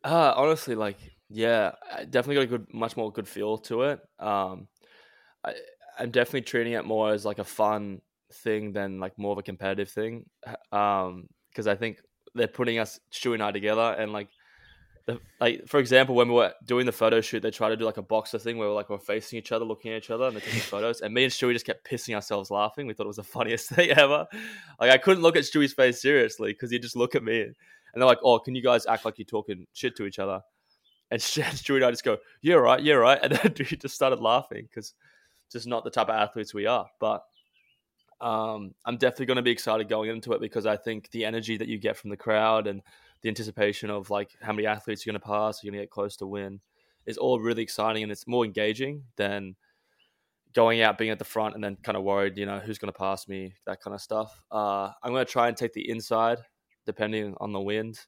[SPEAKER 3] Uh, honestly, like, yeah, I definitely got a good, much more good feel to it. Um, I, I'm definitely treating it more as like a fun thing than like more of a competitive thing. Um, because I think they're putting us Stewie and I together, and like the, like for example, when we were doing the photo shoot, they tried to do like a boxer thing where we're like we're facing each other, looking at each other, and they're taking photos. And me and Stewie just kept pissing ourselves laughing. We thought it was the <laughs> funniest thing ever. Like I couldn't look at Stewie's face seriously because he'd just look at me, and they're like, "Oh, can you guys act like you're talking shit to each other?" And <laughs> Stewie and I just go, "Yeah, right, yeah, right," and <laughs> then we just started laughing because just not the type of athletes we are. But um, I'm definitely going to be excited going into it because I think the energy that you get from the crowd and the anticipation of like how many athletes you're going to pass, you're going to get close to win, is all really exciting and it's more engaging than going out being at the front and then kind of worried, you know, who's going to pass me, that kind of stuff. Uh, I'm going to try and take the inside, depending on the wind.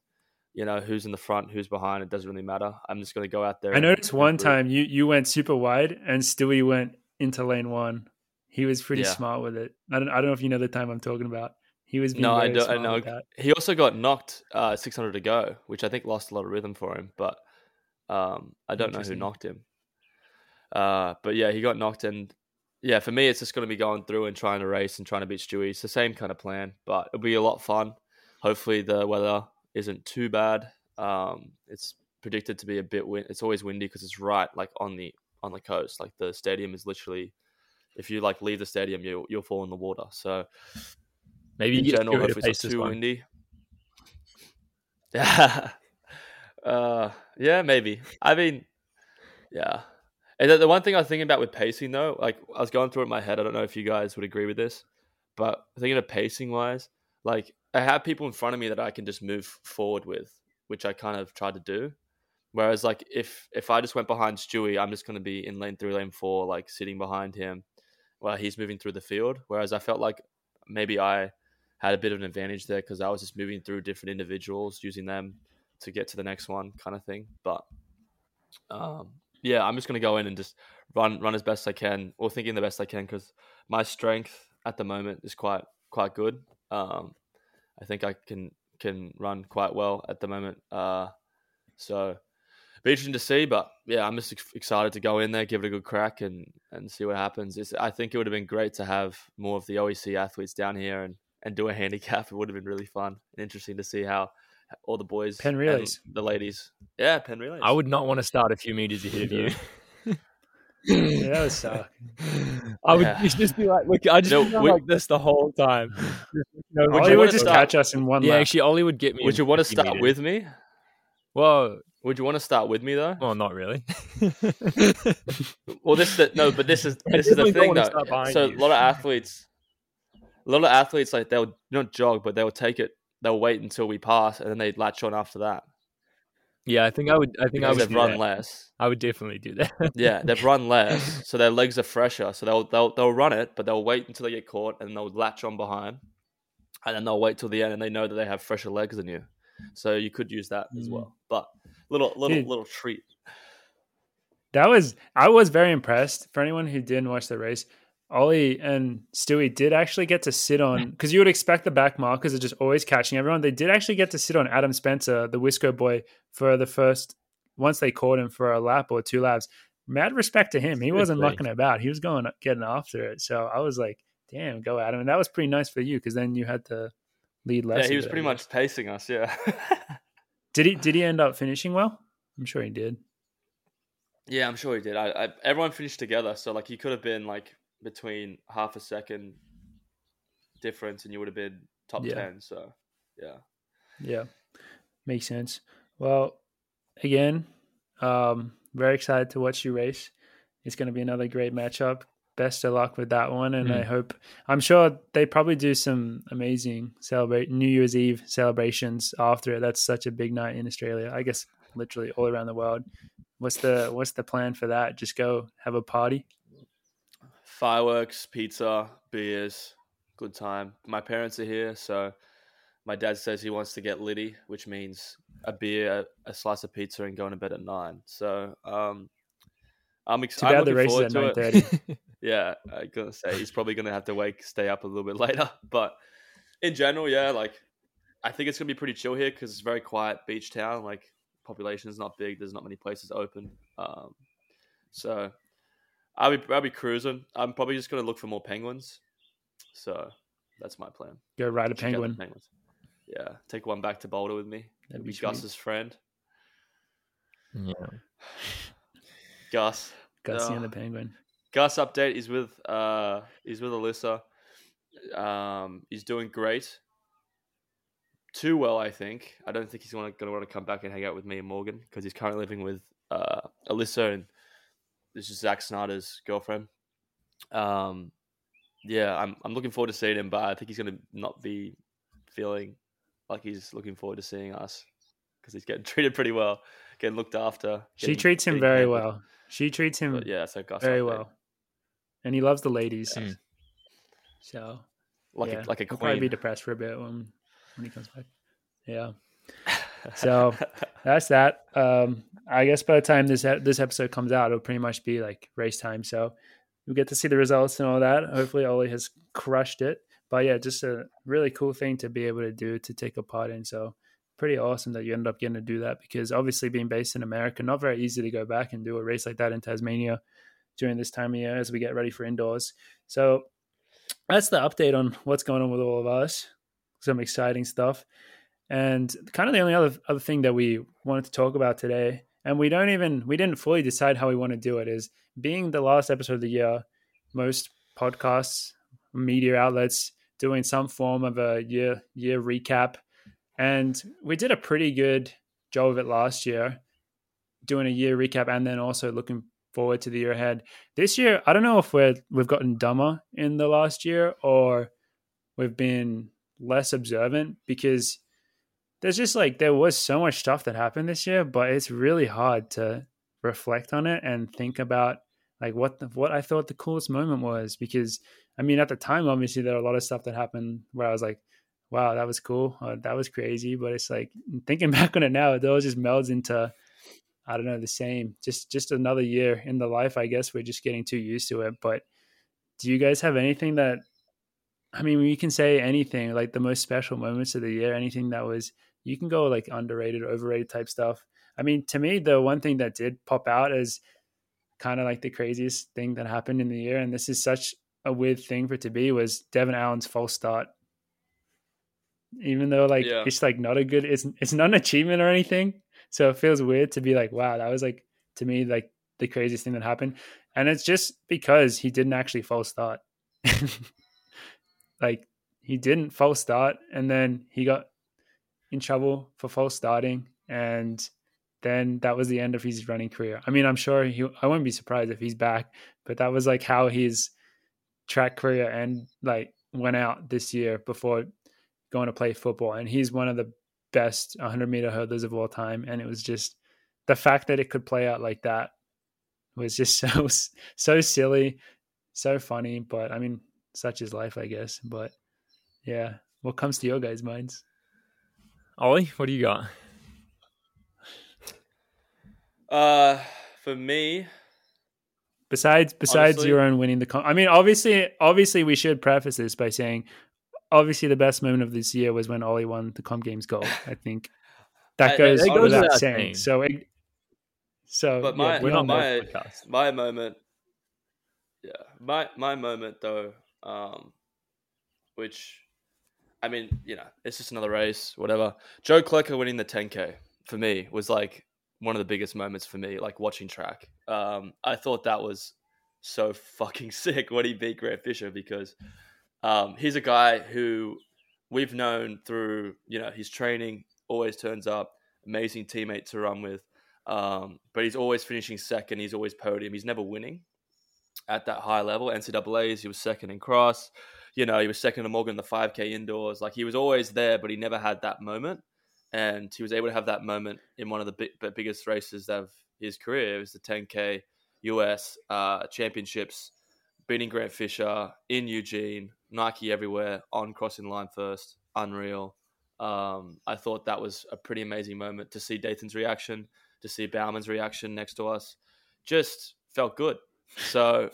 [SPEAKER 3] You know, who's in the front, who's behind, it doesn't really matter. I'm just going to go out there.
[SPEAKER 1] I noticed one time you you went super wide and Stewie went into lane one. He was pretty yeah. smart with it. I don't I don't know if you know the time I'm talking about. He was no, I, do, I know.
[SPEAKER 3] He also got knocked uh, 600 to go, which I think lost a lot of rhythm for him. But um, I don't know who knocked him. Uh, but yeah, he got knocked, and yeah, for me, it's just going to be going through and trying to race and trying to beat Stewie. It's the same kind of plan, but it'll be a lot of fun. Hopefully, the weather isn't too bad. Um, it's predicted to be a bit wind. It's always windy because it's right like on the on the coast. Like the stadium is literally, if you like leave the stadium, you you'll fall in the water. So
[SPEAKER 2] Maybe in general, if it's
[SPEAKER 3] too windy. <laughs> Yeah, uh, yeah, maybe. I mean, yeah. And the, the one thing I was thinking about with pacing, though, like I was going through it in my head. I don't know if you guys would agree with this, but thinking of pacing wise, like I have people in front of me that I can just move forward with, which I kind of tried to do. Whereas, like if if I just went behind Stewie, I'm just going to be in lane three, lane four, like sitting behind him while he's moving through the field. Whereas I felt like maybe I had a bit of an advantage there because I was just moving through different individuals, using them to get to the next one, kind of thing. But um, yeah, I'm just gonna go in and just run run as best I can, or thinking the best I can, because my strength at the moment is quite quite good. Um, I think I can can run quite well at the moment. Uh, so be interesting to see, but yeah, I'm just excited to go in there, give it a good crack, and and see what happens. It's, I think it would have been great to have more of the OAC athletes down here and and do a handicap. It would have been really fun and interesting to see how all the boys,
[SPEAKER 1] Penn relays,
[SPEAKER 3] the ladies, yeah, Penn relays.
[SPEAKER 2] I would not want to start a few meters ahead of you.
[SPEAKER 1] yeah, that would suck.
[SPEAKER 2] I would yeah. just be like, look, I just no, would, like this the whole time. <laughs>
[SPEAKER 1] you know, would Ollie would just start, catch us in one.
[SPEAKER 2] Yeah,
[SPEAKER 1] lap.
[SPEAKER 2] actually, Ollie would get me.
[SPEAKER 3] Would you want to start meters. with me?
[SPEAKER 2] Well,
[SPEAKER 3] would you want to start with me though?
[SPEAKER 2] Well, not really. <laughs>
[SPEAKER 3] well, this is the, no, but this is this is the thing though. So you. a lot of athletes, a lot of athletes like they'll not jog, but they'll take it. They'll wait until we pass, and then they latch on after that.
[SPEAKER 2] Yeah, I think I would. I think because I would
[SPEAKER 3] they've run
[SPEAKER 2] that.
[SPEAKER 3] less.
[SPEAKER 2] I would definitely do that.
[SPEAKER 3] yeah, <laughs> they've run less, so their legs are fresher. So they'll they'll they'll run it, but they'll wait until they get caught, and they'll latch on behind, and then they'll wait till the end, and they know that they have fresher legs than you. So you could use that as mm. well. But little little Dude, little treat.
[SPEAKER 1] That was I was very impressed. For anyone who didn't watch the race, Ollie and Stewie did actually get to sit on because you would expect the back markers are just always catching everyone. They did actually get to sit on Adam Spencer, the Wisco boy, for the first once they caught him for a lap or two laps. mad respect to him. He wasn't mucking about. He was going getting after it. So I was like, damn, go Adam. And that was pretty nice for you because then you had to lead less.
[SPEAKER 3] Yeah, he was pretty much pacing us. Yeah. <laughs>
[SPEAKER 1] did he? Did he end up finishing well? I'm sure he did.
[SPEAKER 3] Yeah, I'm sure he did. I, I everyone finished together, so like he could have been like between half a second difference, and you would have been top yeah. ten. So yeah,
[SPEAKER 1] yeah, makes sense. Well, again, um, very excited to watch you race. It's going to be another great matchup. Best of luck with that one, and mm. I hope. I'm sure they probably do some amazing celebrate New Year's Eve celebrations after it. That's such a big night in Australia. I guess literally all around the world. What's the What's the plan for that? Just go have a party.
[SPEAKER 3] Fireworks, pizza, beers, good time. My parents are here, so my dad says he wants to get litty, which means a beer, a, slice of pizza, and going to bed at nine. So um, I'm excited. I'm the race at nine thirty. <laughs> <laughs> yeah, I'm gonna say he's probably gonna have to wake, stay up a little bit <laughs> later. But in general, yeah, like I think it's gonna be pretty chill here because it's very quiet beach town. Like population is not big. There's not many places open. Um, so I'll be I'll be cruising. I'm probably just gonna look for more penguins. So that's my plan.
[SPEAKER 1] Go ride a penguin. Penguins.
[SPEAKER 3] Yeah, take one back to Boulder with me. That'd be, be Gus's friend.
[SPEAKER 2] Yeah. <sighs>
[SPEAKER 3] Gus.
[SPEAKER 1] Gus uh, and the penguin.
[SPEAKER 3] Gus update is with uh is with Alyssa. Um, he's doing great. Too well, I think. I don't think he's gonna, going to want to come back and hang out with me and Morgan because he's currently living with uh, Alyssa and this is Zach Snyder's girlfriend. Um, yeah, I'm I'm looking forward to seeing him, but I think he's going to not be feeling like he's looking forward to seeing us because he's getting <laughs> treated pretty well, getting looked after.
[SPEAKER 1] Getting, she treats him very well. She treats him but yeah, so Gus very well, and he loves the ladies. Mm. So,
[SPEAKER 3] like
[SPEAKER 1] yeah,
[SPEAKER 3] a, like a
[SPEAKER 1] queen. He'll probably be depressed for a bit when when he comes back. Yeah. <laughs> So that's that. Um, I guess by the time this this episode comes out, it'll pretty much be like race time. So we get to see the results and all that. Hopefully, Ollie has crushed it but yeah, just a really cool thing to be able to do to take a part in. So pretty awesome that you end up getting to do that because obviously being based in America, not very easy to go back and do a race like that in Tasmania during this time of year as we get ready for indoors. So that's the update on what's going on with all of us. Some exciting stuff. And kind of the only other other thing that we wanted to talk about today, and we don't even we didn't fully decide how we want to do it, is being the last episode of the year, most podcasts, media outlets doing some form of a year year recap, and we did a pretty good job of it last year, doing a year recap and then also looking forward to the year ahead. This year, I don't know if we're we've gotten dumber in the last year or we've been less observant because there's just like there was so much stuff that happened this year, but it's really hard to reflect on it and think about like what the, what I thought the coolest moment was because I mean, at the time, obviously, there were a lot of stuff that happened where I was like, wow, that was cool. Uh, that was crazy. But it's like thinking <laughs> back on it now, it all just melds into, I don't know, the same. Just just another year in the life. I guess we're just getting too used to it. But do you guys have anything that? I mean, you can say anything like the most special moments of the year. Anything that was you can go like underrated, overrated type stuff. I mean, to me, the one thing that did pop out is kind of like the craziest thing that happened in the year, and this is such a weird thing for it to be was Devin Allen's false start. Even though like yeah. it's like not a good it's it's not an achievement or anything. So it feels weird to be like, wow, that was like to me like the craziest thing that happened. And it's just because he didn't actually false start. <laughs> like he didn't false start and then he got in trouble for false starting and then that was the end of his running career. I mean, I'm sure he I wouldn't be surprised if he's back, but that was like how his track career and like went out this year before going to play football. And he's one of the best 100 meter hurdlers of all time. And it was just the fact that it could play out like that was just <laughs> so so silly, so funny. But I mean, such is life, I guess. But yeah, what comes to your guys' minds?
[SPEAKER 2] Ollie, what do you got?
[SPEAKER 3] Uh, for me,
[SPEAKER 1] Besides, besides Honestly, your own winning the, con- I mean, obviously, obviously, we should preface this by saying, obviously, the best moment of this year was when Ollie won the Com Games gold. I think that goes, I, goes without saying. saying. So, it, So,
[SPEAKER 3] but my yeah, my my moment, yeah, my my moment though, um, which, I mean, you know, it's just another race, whatever. Joe Klecker winning the 10k for me was like one of the biggest moments for me, like watching track. Um, I thought that was so fucking <laughs> sick when he beat Grant Fisher because um, he's a guy who we've known through you know his training, always turns up, amazing teammate to run with, um, but he's always finishing second. He's always podium. He's never winning at that high level. NCAA's, he was second in cross. You know, he was second to Morgan the 5K indoors. Like he was always there, but he never had that moment. And he was able to have that moment in one of the big, biggest races of his career. It was the 10K US uh, championships, beating Grant Fisher in Eugene, Nike everywhere on crossing line first. Unreal. Um, I thought that was a pretty amazing moment to see Dathan's reaction, to see Bowerman's reaction next to us. Just felt good. So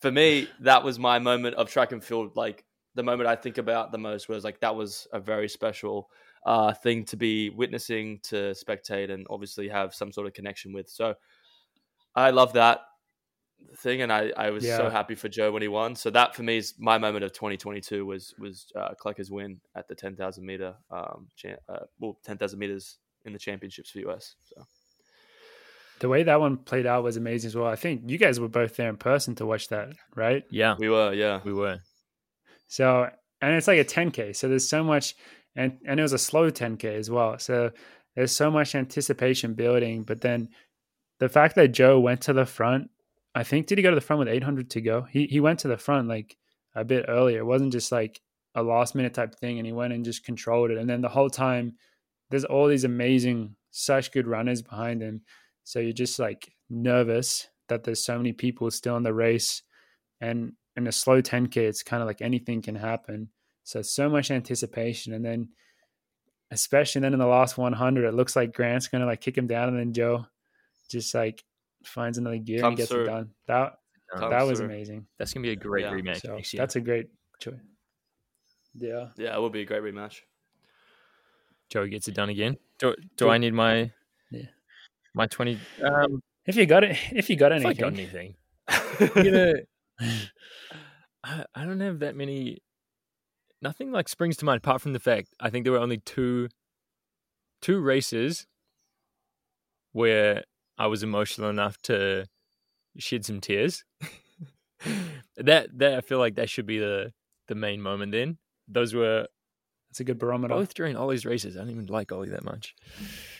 [SPEAKER 3] for me, that was my moment of track and field. Like the moment I think about the most was like that was a very special uh, thing to be witnessing, to spectate, and obviously have some sort of connection with. So I love that thing, and I, I was yeah. so happy for Joe when he won. So that for me is my moment of 2022 was was uh, Klecker's win at the 10,000 meter, um, cha- uh, well 10,000 meters in the championships for US. So
[SPEAKER 1] the way that one played out was amazing as well. I think you guys were both there in person to watch that, right?
[SPEAKER 2] Yeah,
[SPEAKER 3] we were. Yeah,
[SPEAKER 2] we were.
[SPEAKER 1] So and it's like a 10k, so there's so much, and and it was a slow 10k as well. So there's so much anticipation building, but then the fact that Joe went to the front, I think did he go to the front with 800 to go? He he went to the front like a bit earlier. It wasn't just like a last minute type thing, and he went and just controlled it. And then the whole time, there's all these amazing, such good runners behind him. So you're just like nervous that there's so many people still in the race, and in a slow 10k, it's kind of like anything can happen. So so much anticipation, and then especially then in the last 100, it looks like Grant's gonna like kick him down, and then Joe just like finds another gear Comes and gets through. it done. That Comes that was amazing.
[SPEAKER 2] That's gonna be a great yeah. rematch. So
[SPEAKER 1] that's a great choice. Yeah,
[SPEAKER 3] yeah, it will be a great rematch.
[SPEAKER 2] Joey gets it done again. Do, do I need my yeah my twenty? Um,
[SPEAKER 1] if you got it, if you got anything, I got
[SPEAKER 2] anything. <laughs> you know, <sighs> I, I don't have that many. Nothing like springs to mind apart from the fact I think there were only two two races where I was emotional enough to shed some tears. <laughs> that that I feel like that should be the the main moment. Then those were.
[SPEAKER 1] It's a good barometer.
[SPEAKER 2] Both during Ollie's races. I don't even like Ollie that much.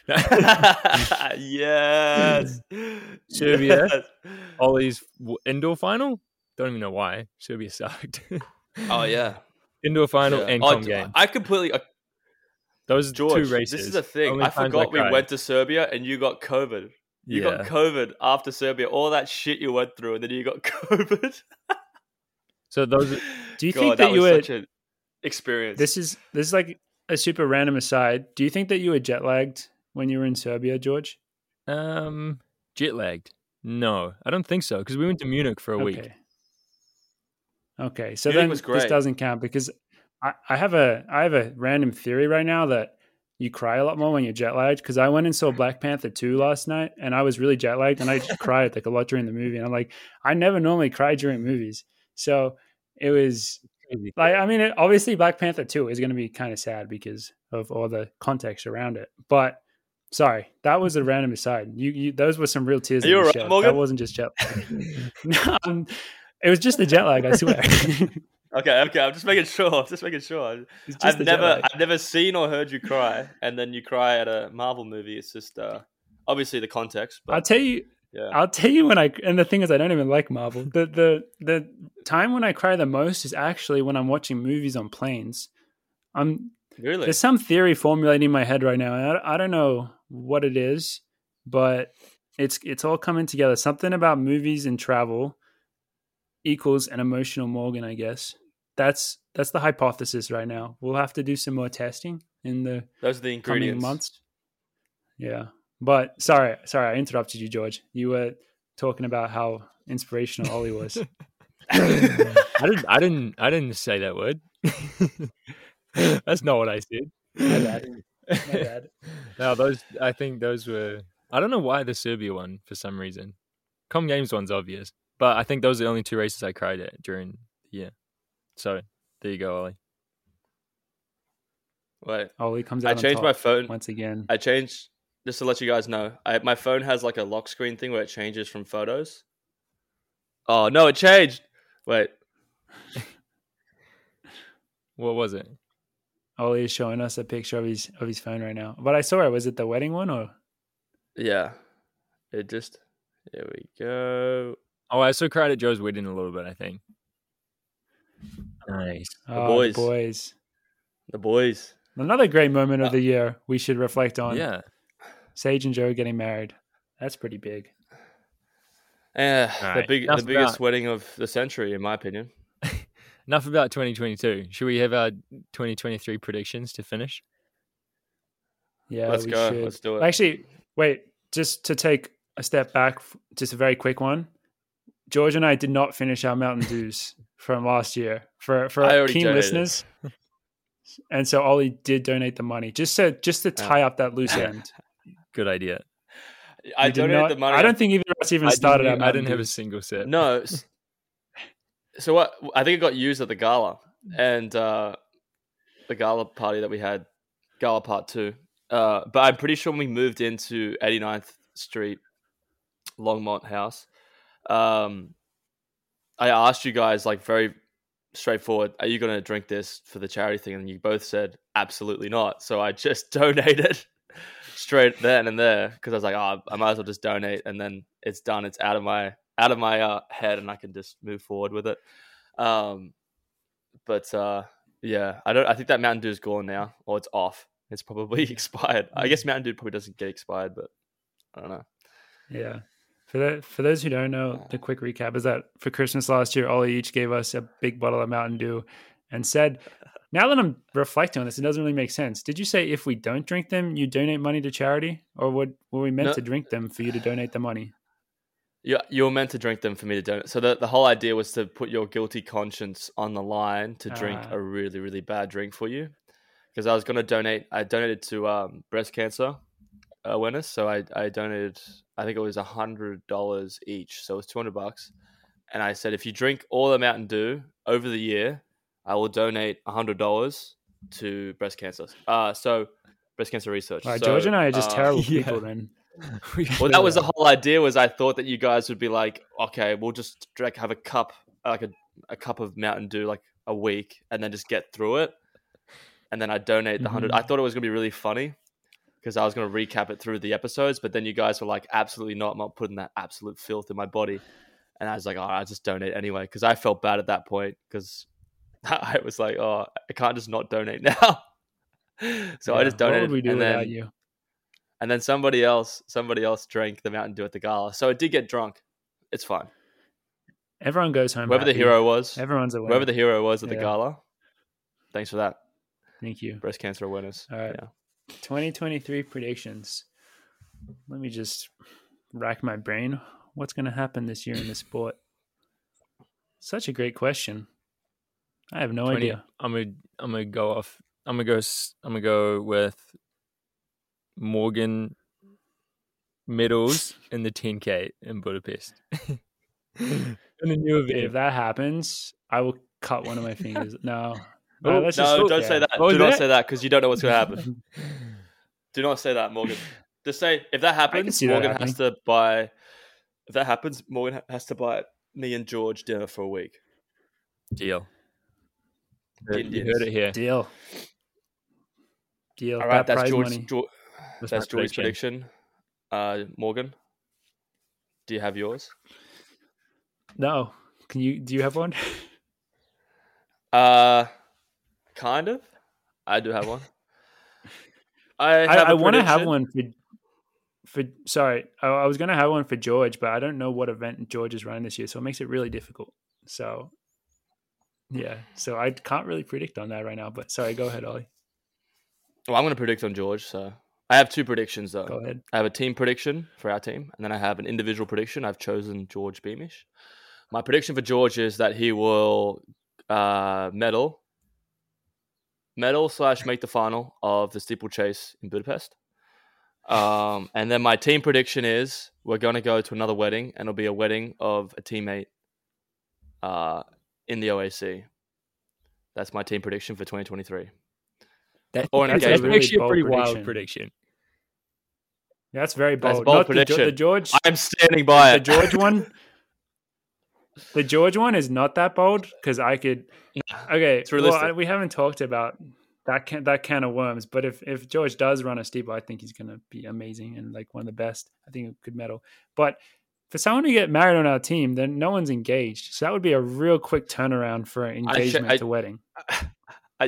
[SPEAKER 2] <laughs>
[SPEAKER 3] yes.
[SPEAKER 2] Serbia. Yes. Ollie's indoor final. Don't even know why. Serbia sucked.
[SPEAKER 3] oh yeah.
[SPEAKER 2] Indoor final yeah. and oh, com game.
[SPEAKER 3] I completely. Uh,
[SPEAKER 2] those
[SPEAKER 3] George,
[SPEAKER 2] two races.
[SPEAKER 3] This is the thing. Only I forgot I we went to Serbia and you got COVID. You yeah. got COVID after Serbia. All that shit you went through, and then you got <laughs> COVID.
[SPEAKER 2] so those.
[SPEAKER 1] Do you God, think that, that you were such
[SPEAKER 3] an experience?
[SPEAKER 1] This is this is like a super random aside. Do you think that you were jet lagged when you were in Serbia, George?
[SPEAKER 2] Um, jet lagged. No, I don't think so because we went to Munich for a
[SPEAKER 1] okay.
[SPEAKER 2] week.
[SPEAKER 1] Okay, so Munich then this doesn't count because I, I have a I have a random theory right now that you cry a lot more when you're jet lagged. Because I went and saw Black Panther 2 last night and I was really jet lagged and I cried like a lot during the movie. And I'm like, I never normally cry during movies. So it was like, I mean, it, obviously Black Panther 2 is going to be kind of sad because of all the context around it. But sorry, that was a random aside. You, you those were some real tears.
[SPEAKER 3] Are you right, Morgan?
[SPEAKER 1] That wasn't just jet <laughs> <laughs> no, um, it was just the jet lag, I swear. <laughs>
[SPEAKER 3] Okay, okay. I'm just making sure. just making sure. Just I've never, I've never seen or heard you cry, and then you cry at a Marvel movie. It's just uh, obviously the context. But,
[SPEAKER 1] I'll tell you. Yeah. I'll tell you when I. And the thing is, I don't even like Marvel. The the the time when I cry the most is actually when I'm watching movies on planes. I'm
[SPEAKER 3] really
[SPEAKER 1] there's some theory formulating in my head right now. I, I don't know what it is, but it's it's all coming together. Something about movies and travel equals an emotional Morgan, I guess that's that's the hypothesis right now. We'll have to do some more testing in the
[SPEAKER 3] those are the ingredients.
[SPEAKER 1] coming months. Yeah, but sorry, sorry, I interrupted you, George. You were talking about how inspirational Ollie was. <laughs>
[SPEAKER 2] I didn't, I didn't, I didn't say that word. <laughs> That's not what I said. <laughs>
[SPEAKER 1] My bad. My <laughs>
[SPEAKER 2] no, those. I think those were. I don't know why the Serbia one for some reason. Com Games one's obvious, but I think those are the only two races I cried at during the year. So there you go, Ollie.
[SPEAKER 3] Wait,
[SPEAKER 1] Ollie comes out.
[SPEAKER 3] I changed my phone
[SPEAKER 1] once again.
[SPEAKER 3] I changed just to let you guys know. I, my phone has like a lock screen thing where it changes from photos. Oh no, it changed. Wait, <laughs>
[SPEAKER 2] what was it?
[SPEAKER 1] Ollie is showing us a picture of his of his phone right now. But I saw it. Was it the wedding one or?
[SPEAKER 3] Yeah, it just. There we go.
[SPEAKER 2] Oh, I also cried at Joe's wedding a little bit. I think.
[SPEAKER 1] Nice.
[SPEAKER 3] The oh, boys.
[SPEAKER 1] The boys.
[SPEAKER 3] The boys.
[SPEAKER 1] Another great moment of uh, the year we should reflect on.
[SPEAKER 2] Yeah.
[SPEAKER 1] Sage and Joe getting married. That's pretty big.
[SPEAKER 3] Yeah, right. the big, the biggest about... wedding of the century, in my opinion.
[SPEAKER 2] Enough about 2022. Should we have our 2023 predictions to finish?
[SPEAKER 1] Yeah,
[SPEAKER 3] let's go. Should. Let's do it.
[SPEAKER 1] Actually, wait. Just to take a step back, just a very quick one. George and I did not finish our Mountain <laughs> Dews from last year for for keen donated. listeners. and so Ollie did donate the money just to just to tie up that loose <laughs> end.
[SPEAKER 2] Good idea.
[SPEAKER 3] I donated not, the money.
[SPEAKER 1] I don't think either of us even
[SPEAKER 2] I
[SPEAKER 1] started.
[SPEAKER 2] Didn't, I didn't have a single set.
[SPEAKER 3] No. <laughs> so what? I think it got used at the gala and uh, the gala party that we had, gala part two. Uh, but I'm pretty sure when we moved into 89th Street, Longmont House, um, I asked you guys like very straightforward, are you going to drink this for the charity thing? And you both said absolutely not. So I just <laughs> donated straight then and there because I was like, oh, I might as well just donate, and then it's done. It's out of my out of my uh, head, and I can just move forward with it. Um, but uh, yeah, I don't. I think that Mountain Dew is gone now, or it's off. It's probably <laughs> expired. I guess Mountain Dew probably doesn't get expired, but I don't know.
[SPEAKER 1] Yeah. For that, for those who don't know, the quick recap is that for Christmas last year, Ollie each gave us a big bottle of Mountain Dew and said, now that I'm reflecting on this, it doesn't really make sense. Did you say if we don't drink them, you donate money to charity, or would, were we meant no. to drink them for you to donate the money?
[SPEAKER 3] Yeah, you were meant to drink them for me to donate. So the, the whole idea was to put your guilty conscience on the line to drink uh, a really, really bad drink for you. Because I was going to donate, I donated to um, breast cancer awareness. So I, I donated, I think it was a $100 each. So it was 200 bucks. And I said, if you drink all the Mountain Dew over the year, I will donate hundred dollars to breast cancer. Uh, so breast cancer research.
[SPEAKER 1] Right,
[SPEAKER 3] so,
[SPEAKER 1] George and I are just uh, terrible <laughs> yeah. people then. <laughs>
[SPEAKER 3] well, that was the whole idea. Was I thought that you guys would be like, okay, we'll just like have a cup, like a, a cup of Mountain Dew, like a week, and then just get through it, and then I donate the 100 mm-hmm. I thought it was gonna be really funny because I was gonna recap it through the episodes, but then you guys were like, absolutely not, I'm not putting that absolute filth in my body, and I was like, oh, I just donate anyway because I felt bad at that point because <laughs> I was like, oh, I can't just not donate now. <laughs> so yeah, I just donated.
[SPEAKER 1] What would we do
[SPEAKER 3] and
[SPEAKER 1] without
[SPEAKER 3] then,
[SPEAKER 1] you?
[SPEAKER 3] And then somebody else, somebody else drank the Mountain Dew at the gala. So it did get drunk. It's fine.
[SPEAKER 1] Everyone goes home.
[SPEAKER 3] Whoever
[SPEAKER 1] happy.
[SPEAKER 3] the hero was,
[SPEAKER 1] everyone's aware.
[SPEAKER 3] Whoever the hero was at the gala. Thanks for that.
[SPEAKER 1] Thank you.
[SPEAKER 3] Breast cancer awareness.
[SPEAKER 1] All right. Yeah. 2023 predictions. Let me just rack my brain. What's going to happen this year in the sport? Such a great question. I have no 20, idea.
[SPEAKER 2] I'm gonna I'm gonna go off. I'm gonna go. I'm gonna go with Morgan medals in the 10k in Budapest. <laughs> in
[SPEAKER 1] the new event. If that happens, I will cut one of my fingers. <laughs> no.
[SPEAKER 3] Oh, no, no don't there. say that. Do not say that because you don't know what's going to happen. <laughs> Do not say that, Morgan. Just say if that happens, Morgan that has to buy. If that happens, Morgan has to buy me and George dinner for a week.
[SPEAKER 2] Deal.
[SPEAKER 3] You heard it here.
[SPEAKER 1] Deal. Deal.
[SPEAKER 3] All right, that that's George. George that's, that's George's prediction. prediction. Uh, Morgan, do you have yours?
[SPEAKER 1] No. Can you? Do you have one? <laughs>
[SPEAKER 3] uh, kind of. I do have one.
[SPEAKER 1] I I, I want to have one for for. Sorry, I, I was going to have one for George, but I don't know what event George is running this year, so it makes it really difficult. So yeah, so I can't really predict on that right now. But sorry, go ahead, Ollie.
[SPEAKER 3] Well, I'm going to predict on George. So I have two predictions though.
[SPEAKER 1] Go ahead.
[SPEAKER 3] I have a team prediction for our team, and then I have an individual prediction. I've chosen George Beamish. My prediction for George is that he will uh, medal, medal slash make the final of the steeplechase in Budapest. Um, and then my team prediction is we're going to go to another wedding, and it'll be a wedding of a teammate uh, in the OAC. That's my team prediction for 2023.
[SPEAKER 2] That, oh, or that's, that's really actually a pretty prediction. wild prediction.
[SPEAKER 1] Yeah, that's very bold.
[SPEAKER 3] That's bold Not prediction.
[SPEAKER 1] The, the, George,
[SPEAKER 3] I'm standing by
[SPEAKER 1] the it. The George <laughs> one. the George one is not that bold because I could. Okay, it's realistic. Well, I, we haven't talked about that can that can of worms. But if if George does run a steeple, I think he's going to be amazing and like one of the best. I think it could medal. But for someone to get married on our team, then no one's engaged. So that would be a real quick turnaround for engagement I, I, to wedding.
[SPEAKER 3] I <laughs>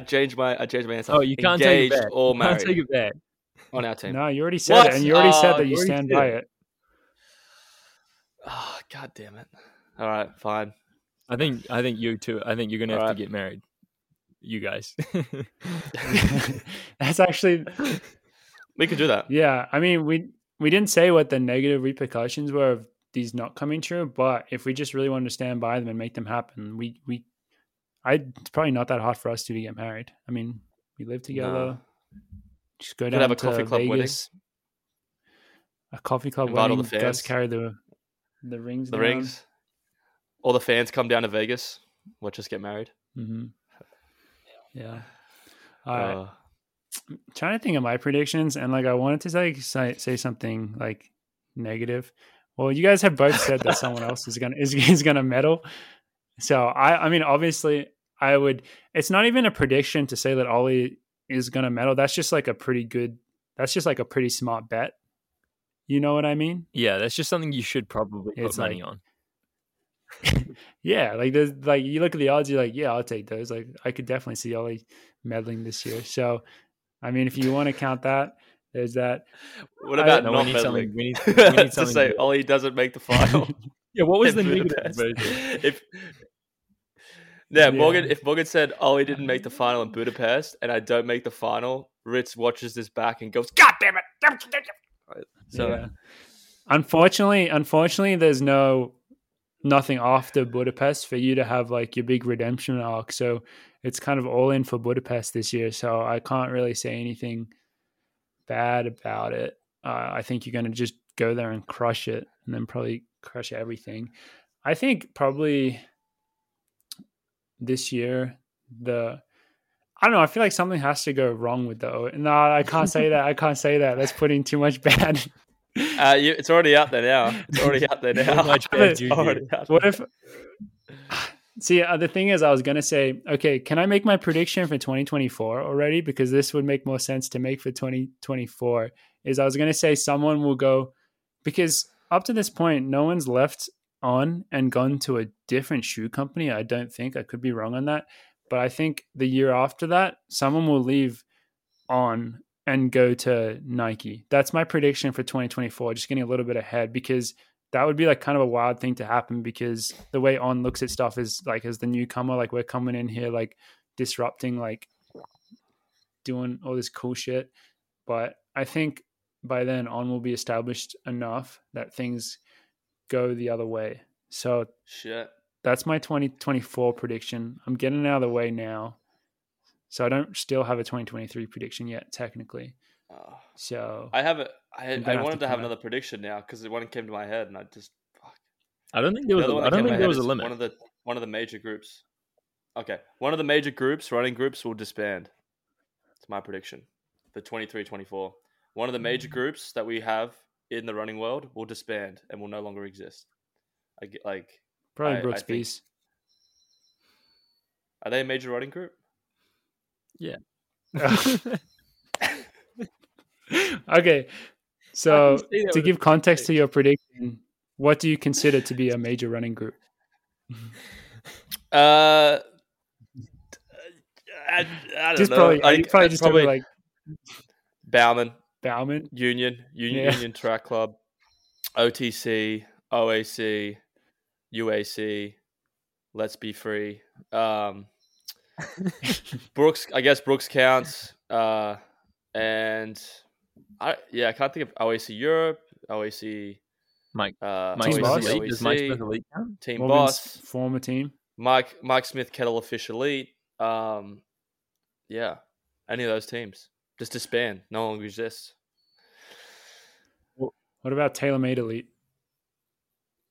[SPEAKER 3] changed my I changed my answer.
[SPEAKER 2] Oh, you can't engaged take it back.
[SPEAKER 3] or married.
[SPEAKER 2] You can't take it back
[SPEAKER 3] on our team.
[SPEAKER 1] No, you already said what? it, and you already said oh, that you, you stand by it.
[SPEAKER 3] Oh, god damn it! All right, fine.
[SPEAKER 2] I think I think you too. I think you're gonna All have right. to get married. You guys. <laughs>
[SPEAKER 1] That's actually.
[SPEAKER 3] We could do that.
[SPEAKER 1] Yeah, I mean we we didn't say what the negative repercussions were of these not coming true, but if we just really wanted to stand by them and make them happen, we we, I it's probably not that hard for us to get married. I mean, we live together. No. Just go down have a to coffee club Vegas. Wedding. A coffee club Invite wedding. All the fans. Carry the the rings.
[SPEAKER 3] The down. rings. All the fans come down to Vegas. Watch us get married.
[SPEAKER 1] Mm-hmm. Yeah. All right. Uh, I'm trying to think of my predictions, and like I wanted to like say, say something like negative. Well, you guys have both said that someone <laughs> else is gonna is, is gonna medal. So I I mean obviously I would. It's not even a prediction to say that Ollie is going to medal, that's just like a pretty good, that's just like a pretty smart bet. You know what I mean?
[SPEAKER 2] Yeah, that's just something you should probably put it's money like, on. <laughs>
[SPEAKER 1] yeah, like there's like you look at the odds, you're like, yeah, I'll take those. Like I could definitely see Ollie meddling this year. So, I mean, if you want to count that, there's that.
[SPEAKER 3] What about I, not we need meddling? We need, we need <laughs> to say Ollie doesn't make the final. <laughs>
[SPEAKER 2] yeah, what was the negative?
[SPEAKER 3] if yeah, Morgan. If Morgan said, "Oh, he didn't make the final in Budapest," and I don't make the final, Ritz watches this back and goes, "God damn it!"
[SPEAKER 1] So, yeah. unfortunately, unfortunately, there's no nothing after Budapest for you to have like your big redemption arc. So it's kind of all in for Budapest this year. So I can't really say anything bad about it. Uh, I think you're going to just go there and crush it, and then probably crush everything. I think probably this year the I don't know. I feel like something has to go wrong with the. No, I can't say that. I can't say that. That's putting too much bad. <laughs>
[SPEAKER 3] Uh, you, it's already out there now. It's already out there now. much <laughs> bad
[SPEAKER 1] what if? <sighs> See, uh, the thing is, I was gonna say, okay, can I make my prediction for 2024 already? Because this would make more sense to make for 2024. Is I was gonna say someone will go because up to this point, no one's left On and gone to a different shoe company. I don't think I could be wrong on that, but I think the year after that, someone will leave On and go to Nike. That's my prediction for 2024. Just getting a little bit ahead because that would be like kind of a wild thing to happen because the way On looks at stuff is like as the newcomer, like we're coming in here like disrupting, like doing all this cool shit. But I think by then On will be established enough that things go the other way. So
[SPEAKER 3] shit.
[SPEAKER 1] That's my 2024 prediction. I'm getting out of the way now. So I don't still have a 2023 prediction yet, technically. Oh. So
[SPEAKER 3] I have a. I, I wanted to, to have another prediction now because one came to my head and I just. Fuck.
[SPEAKER 2] I don't think there was. The a, I don't think there was a limit.
[SPEAKER 3] One of the one of the major groups. Okay, one of the major groups, running groups, will disband. It's my prediction for 23-24. One of the major mm. groups that we have in the running world will disband and will no longer exist. I get like
[SPEAKER 1] probably I, Brooks I Beast.
[SPEAKER 3] Are they a major running group?
[SPEAKER 2] Yeah. <laughs> <laughs>
[SPEAKER 1] okay. So to give context to your prediction, what do you consider to be a major running group?
[SPEAKER 3] Uh, I, I don't
[SPEAKER 1] just
[SPEAKER 3] know.
[SPEAKER 1] Probably, I, probably just probably like
[SPEAKER 3] Bowerman.
[SPEAKER 1] Bowerman,
[SPEAKER 3] Union, Union, yeah. Union Track Club, OTC, OAC, UAC. Let's be free. Um, <laughs> Brooks, I guess Brooks counts. Uh, and I yeah, I can't think of OAC Europe, OAC.
[SPEAKER 2] Mike,
[SPEAKER 3] uh,
[SPEAKER 2] Mike Team Boss. OAC, Does Mike Smith Elite count?
[SPEAKER 3] Team Boss,
[SPEAKER 1] former team.
[SPEAKER 3] Mike Mike Smith Kettle Official Elite. Um, yeah, any of those teams just disband. No longer exists.
[SPEAKER 1] What about TaylorMade Elite?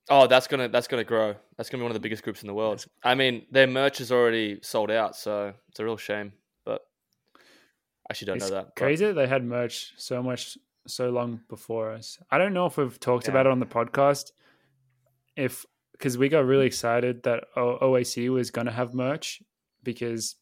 [SPEAKER 3] Oh, that's gonna that's gonna grow. That's gonna be one of the biggest groups in the world. I mean, their merch is already sold out, so it's a real shame. But I actually don't
[SPEAKER 1] it's
[SPEAKER 3] know that.
[SPEAKER 1] Crazy that they had merch so much so long before us. I don't know if we've talked yeah. about it on the podcast. If because we got really excited that o- OAC was to have merch because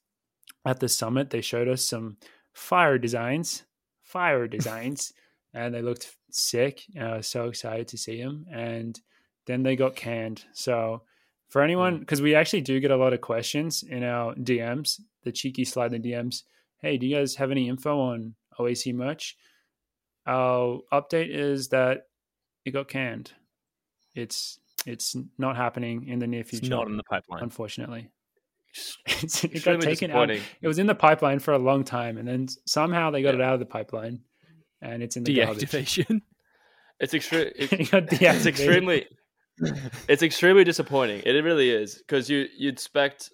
[SPEAKER 1] at the summit they showed us some fire designs, fire <laughs> designs, and they looked sick. I was so excited to see them, and then they got canned. So for anyone, because hmm. we actually do get a lot of questions in our DMs, the cheeky slide in the DMs. Hey, do you guys have any info on OAC merch? Our update is that it got canned. It's it's not happening in the near future.
[SPEAKER 2] It's not in the pipeline,
[SPEAKER 1] unfortunately. <laughs> it got taken out. It was in the pipeline for a long time, and then somehow they got yeah. it out of the pipeline, and it's in the
[SPEAKER 2] deactivation.
[SPEAKER 3] Garbage. <laughs> It's, extre- <laughs> it, it's extremely, it's extremely disappointing. It really is because you you'd expect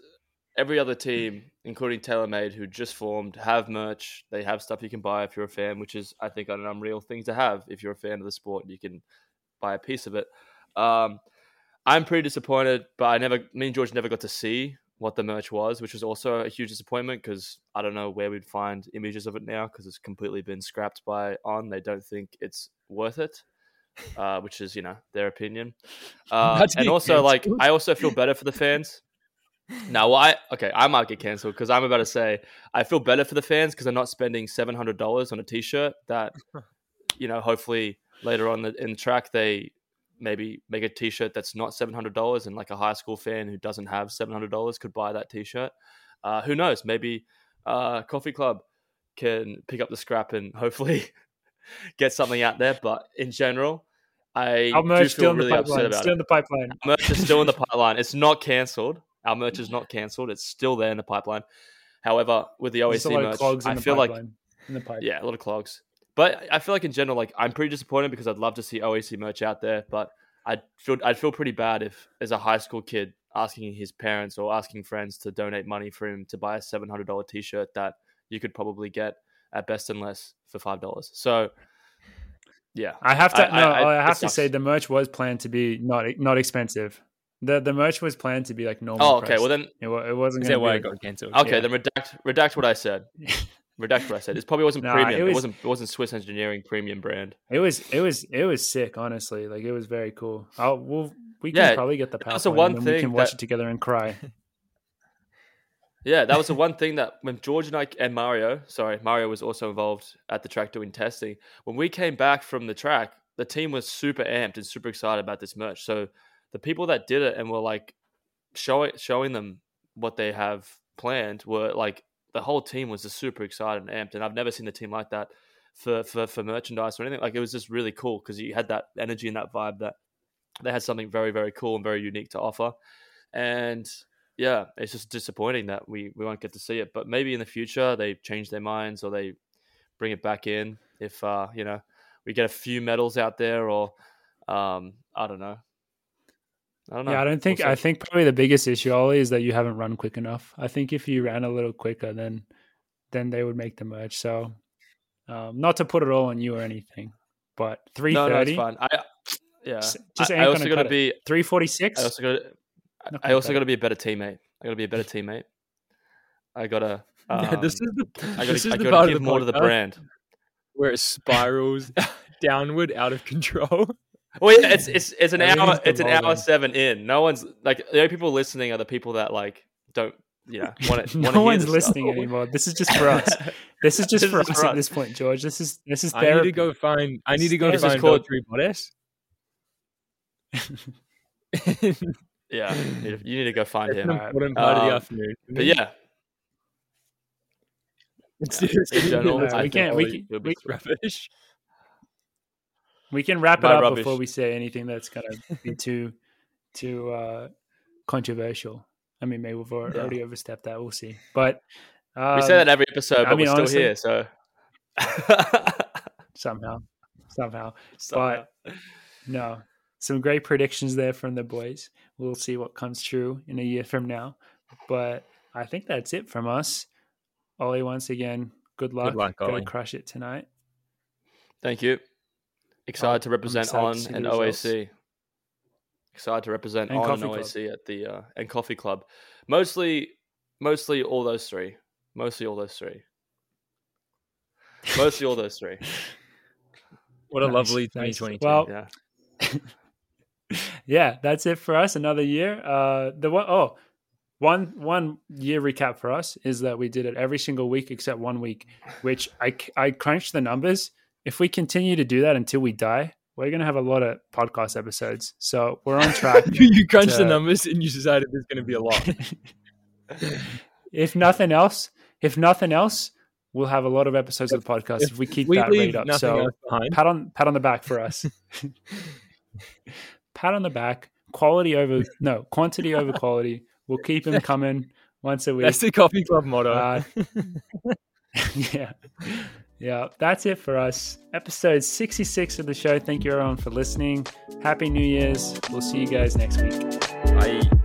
[SPEAKER 3] every other team, including TaylorMade, who just formed, have merch. They have stuff you can buy if you're a fan, which is I think an unreal thing to have if you're a fan of the sport. You can buy a piece of it. Um, I'm pretty disappointed, but I never, me and George never got to see what the merch was, which was also a huge disappointment because I don't know where we'd find images of it now because it's completely been scrapped by On. They don't think it's worth it, uh, which is you know their opinion. <laughs> Uh, and also, like, I also feel better for the fans. <laughs> Now, well, I okay, I might get cancelled because I'm about to say I feel better for the fans because I'm not spending seven hundred dollars on a T-shirt that <laughs> you know hopefully later on in the track they maybe make a t-shirt that's not $700 and like a high school fan who doesn't have $700 could buy that t-shirt. Uh, who knows? Maybe uh, coffee club can pick up the scrap and hopefully <laughs> get something out there. But in general i
[SPEAKER 1] our merch do feel really upset about still it. in the pipeline.
[SPEAKER 3] Our merch is still in the <laughs> pipeline. It's not cancelled our merch is not cancelled it's still there in the pipeline. However with the oac merch i feel like in the pipe. yeah a lot of clogs but I feel like in general, like I'm pretty disappointed because I'd love to see OAC merch out there, but I'd feel I'd feel pretty bad if, as a high school kid, asking his parents or asking friends to donate money for him to buy a seven hundred dollar T shirt that you could probably get at best and less for five dollars. So, yeah,
[SPEAKER 1] I have to I, no, I, I have to say the merch was planned to be not not expensive. The the merch was planned to be like normal.
[SPEAKER 3] Oh, okay. Price. Well, then
[SPEAKER 1] it, it wasn't.
[SPEAKER 2] Is
[SPEAKER 1] that
[SPEAKER 2] why I got cancelled?
[SPEAKER 3] Okay, yeah. then redact redact what I said. <laughs> Redact what I said. It probably wasn't nah, premium. It, was, it, wasn't. It wasn't Swiss Engineering premium brand.
[SPEAKER 1] It was. It was. It was sick. Honestly, like it was very cool. I'll. We'll, we can yeah, probably get the. That's the one thing we can watch that, it together and cry.
[SPEAKER 3] yeah, that was the <laughs> one thing that when George and I and Mario, sorry, Mario was also involved at the track doing testing. When we came back from the track, the team was super amped and super excited about this merch. So the people that did it and were like showing showing them what they have planned were like the whole team was just super excited and amped, and I've never seen a team like that for for, for merchandise or anything. Like it was just really cool because you had that energy and that vibe that they had something very very cool and very unique to offer, and yeah, it's just disappointing that we we won't get to see it. But maybe in the future they change their minds or they bring it back in if uh, you know we get a few medals out there or um, I don't know
[SPEAKER 1] I don't know. Yeah, I don't think. We'll I think probably the biggest issue, Ollie, is that you haven't run quick enough. I think if you ran a little quicker, then then they would make the merge. So, um, not to put it all on you or anything, but three thirty.
[SPEAKER 3] No, no, fine. I yeah. Just I, I also got to be
[SPEAKER 1] three forty six.
[SPEAKER 3] I also got. I also got to be a better teammate. I got to be a better teammate. I gotta. Um, <laughs> yeah,
[SPEAKER 2] this is the. I
[SPEAKER 3] gotta, I gotta give more to the brand.
[SPEAKER 2] Where it spirals <laughs> downward out of control.
[SPEAKER 3] Well, yeah, it's it's it's an hour. It's an hour seven in. No one's like the only people listening are the people that like don't you know want it.
[SPEAKER 1] no one's listening stuff. anymore. This is just for us. <laughs> This is just this for is us for at this point, George. This is this is.
[SPEAKER 2] Therapy. I need to go find. I need to go this find called... three bodies. <laughs>
[SPEAKER 3] yeah, you need to go find him.
[SPEAKER 2] Important part um, of the um, afternoon.
[SPEAKER 3] But yeah.
[SPEAKER 2] yeah. In general,
[SPEAKER 1] we can't. We, we, we, rubbish. We can wrap it up rubbish. before we say anything that's going to be <laughs> too too uh, controversial. I mean, maybe we've already yeah. overstepped that. We'll see. But
[SPEAKER 3] um, we say that every episode, but I mean, we're honestly, still here.
[SPEAKER 1] So somehow, <laughs> somehow, somehow, but no, some great predictions there from the boys. We'll see what comes true in a year from now. But I think that's it from us. Ollie, once again, good luck. Good luck, Ollie. Gonna crush it tonight.
[SPEAKER 3] Thank you Excited to represent excited on and OAC. Excited to represent and on and OAC Club. at the uh, and Coffee Club. Mostly, mostly all those three. Mostly all those three. Mostly all those three. <laughs>
[SPEAKER 2] What a nice, lovely 2022.
[SPEAKER 1] Well, yeah. <laughs> yeah, that's it for us. Another year. Uh, the one, oh, one one year recap for us is that we did it every single week except one week, which I I crunched the numbers. If we continue to do that until we die, we're going to have a lot of podcast episodes. So we're on track. <laughs>
[SPEAKER 2] you crunch to... the numbers and you decided there's going to be a lot. <laughs>
[SPEAKER 1] if nothing else, if nothing else, we'll have a lot of episodes of the podcast if, if we keep we that rate up. So pat on pat on the back for us. <laughs> pat on the back. Quality over no quantity over quality. We'll keep them coming once a week.
[SPEAKER 2] That's the coffee club motto. Uh,
[SPEAKER 1] yeah. Yeah, that's it for us. Episode 66 of the show. Thank you everyone for listening. Happy New Year's. We'll see you guys next week.
[SPEAKER 2] Bye.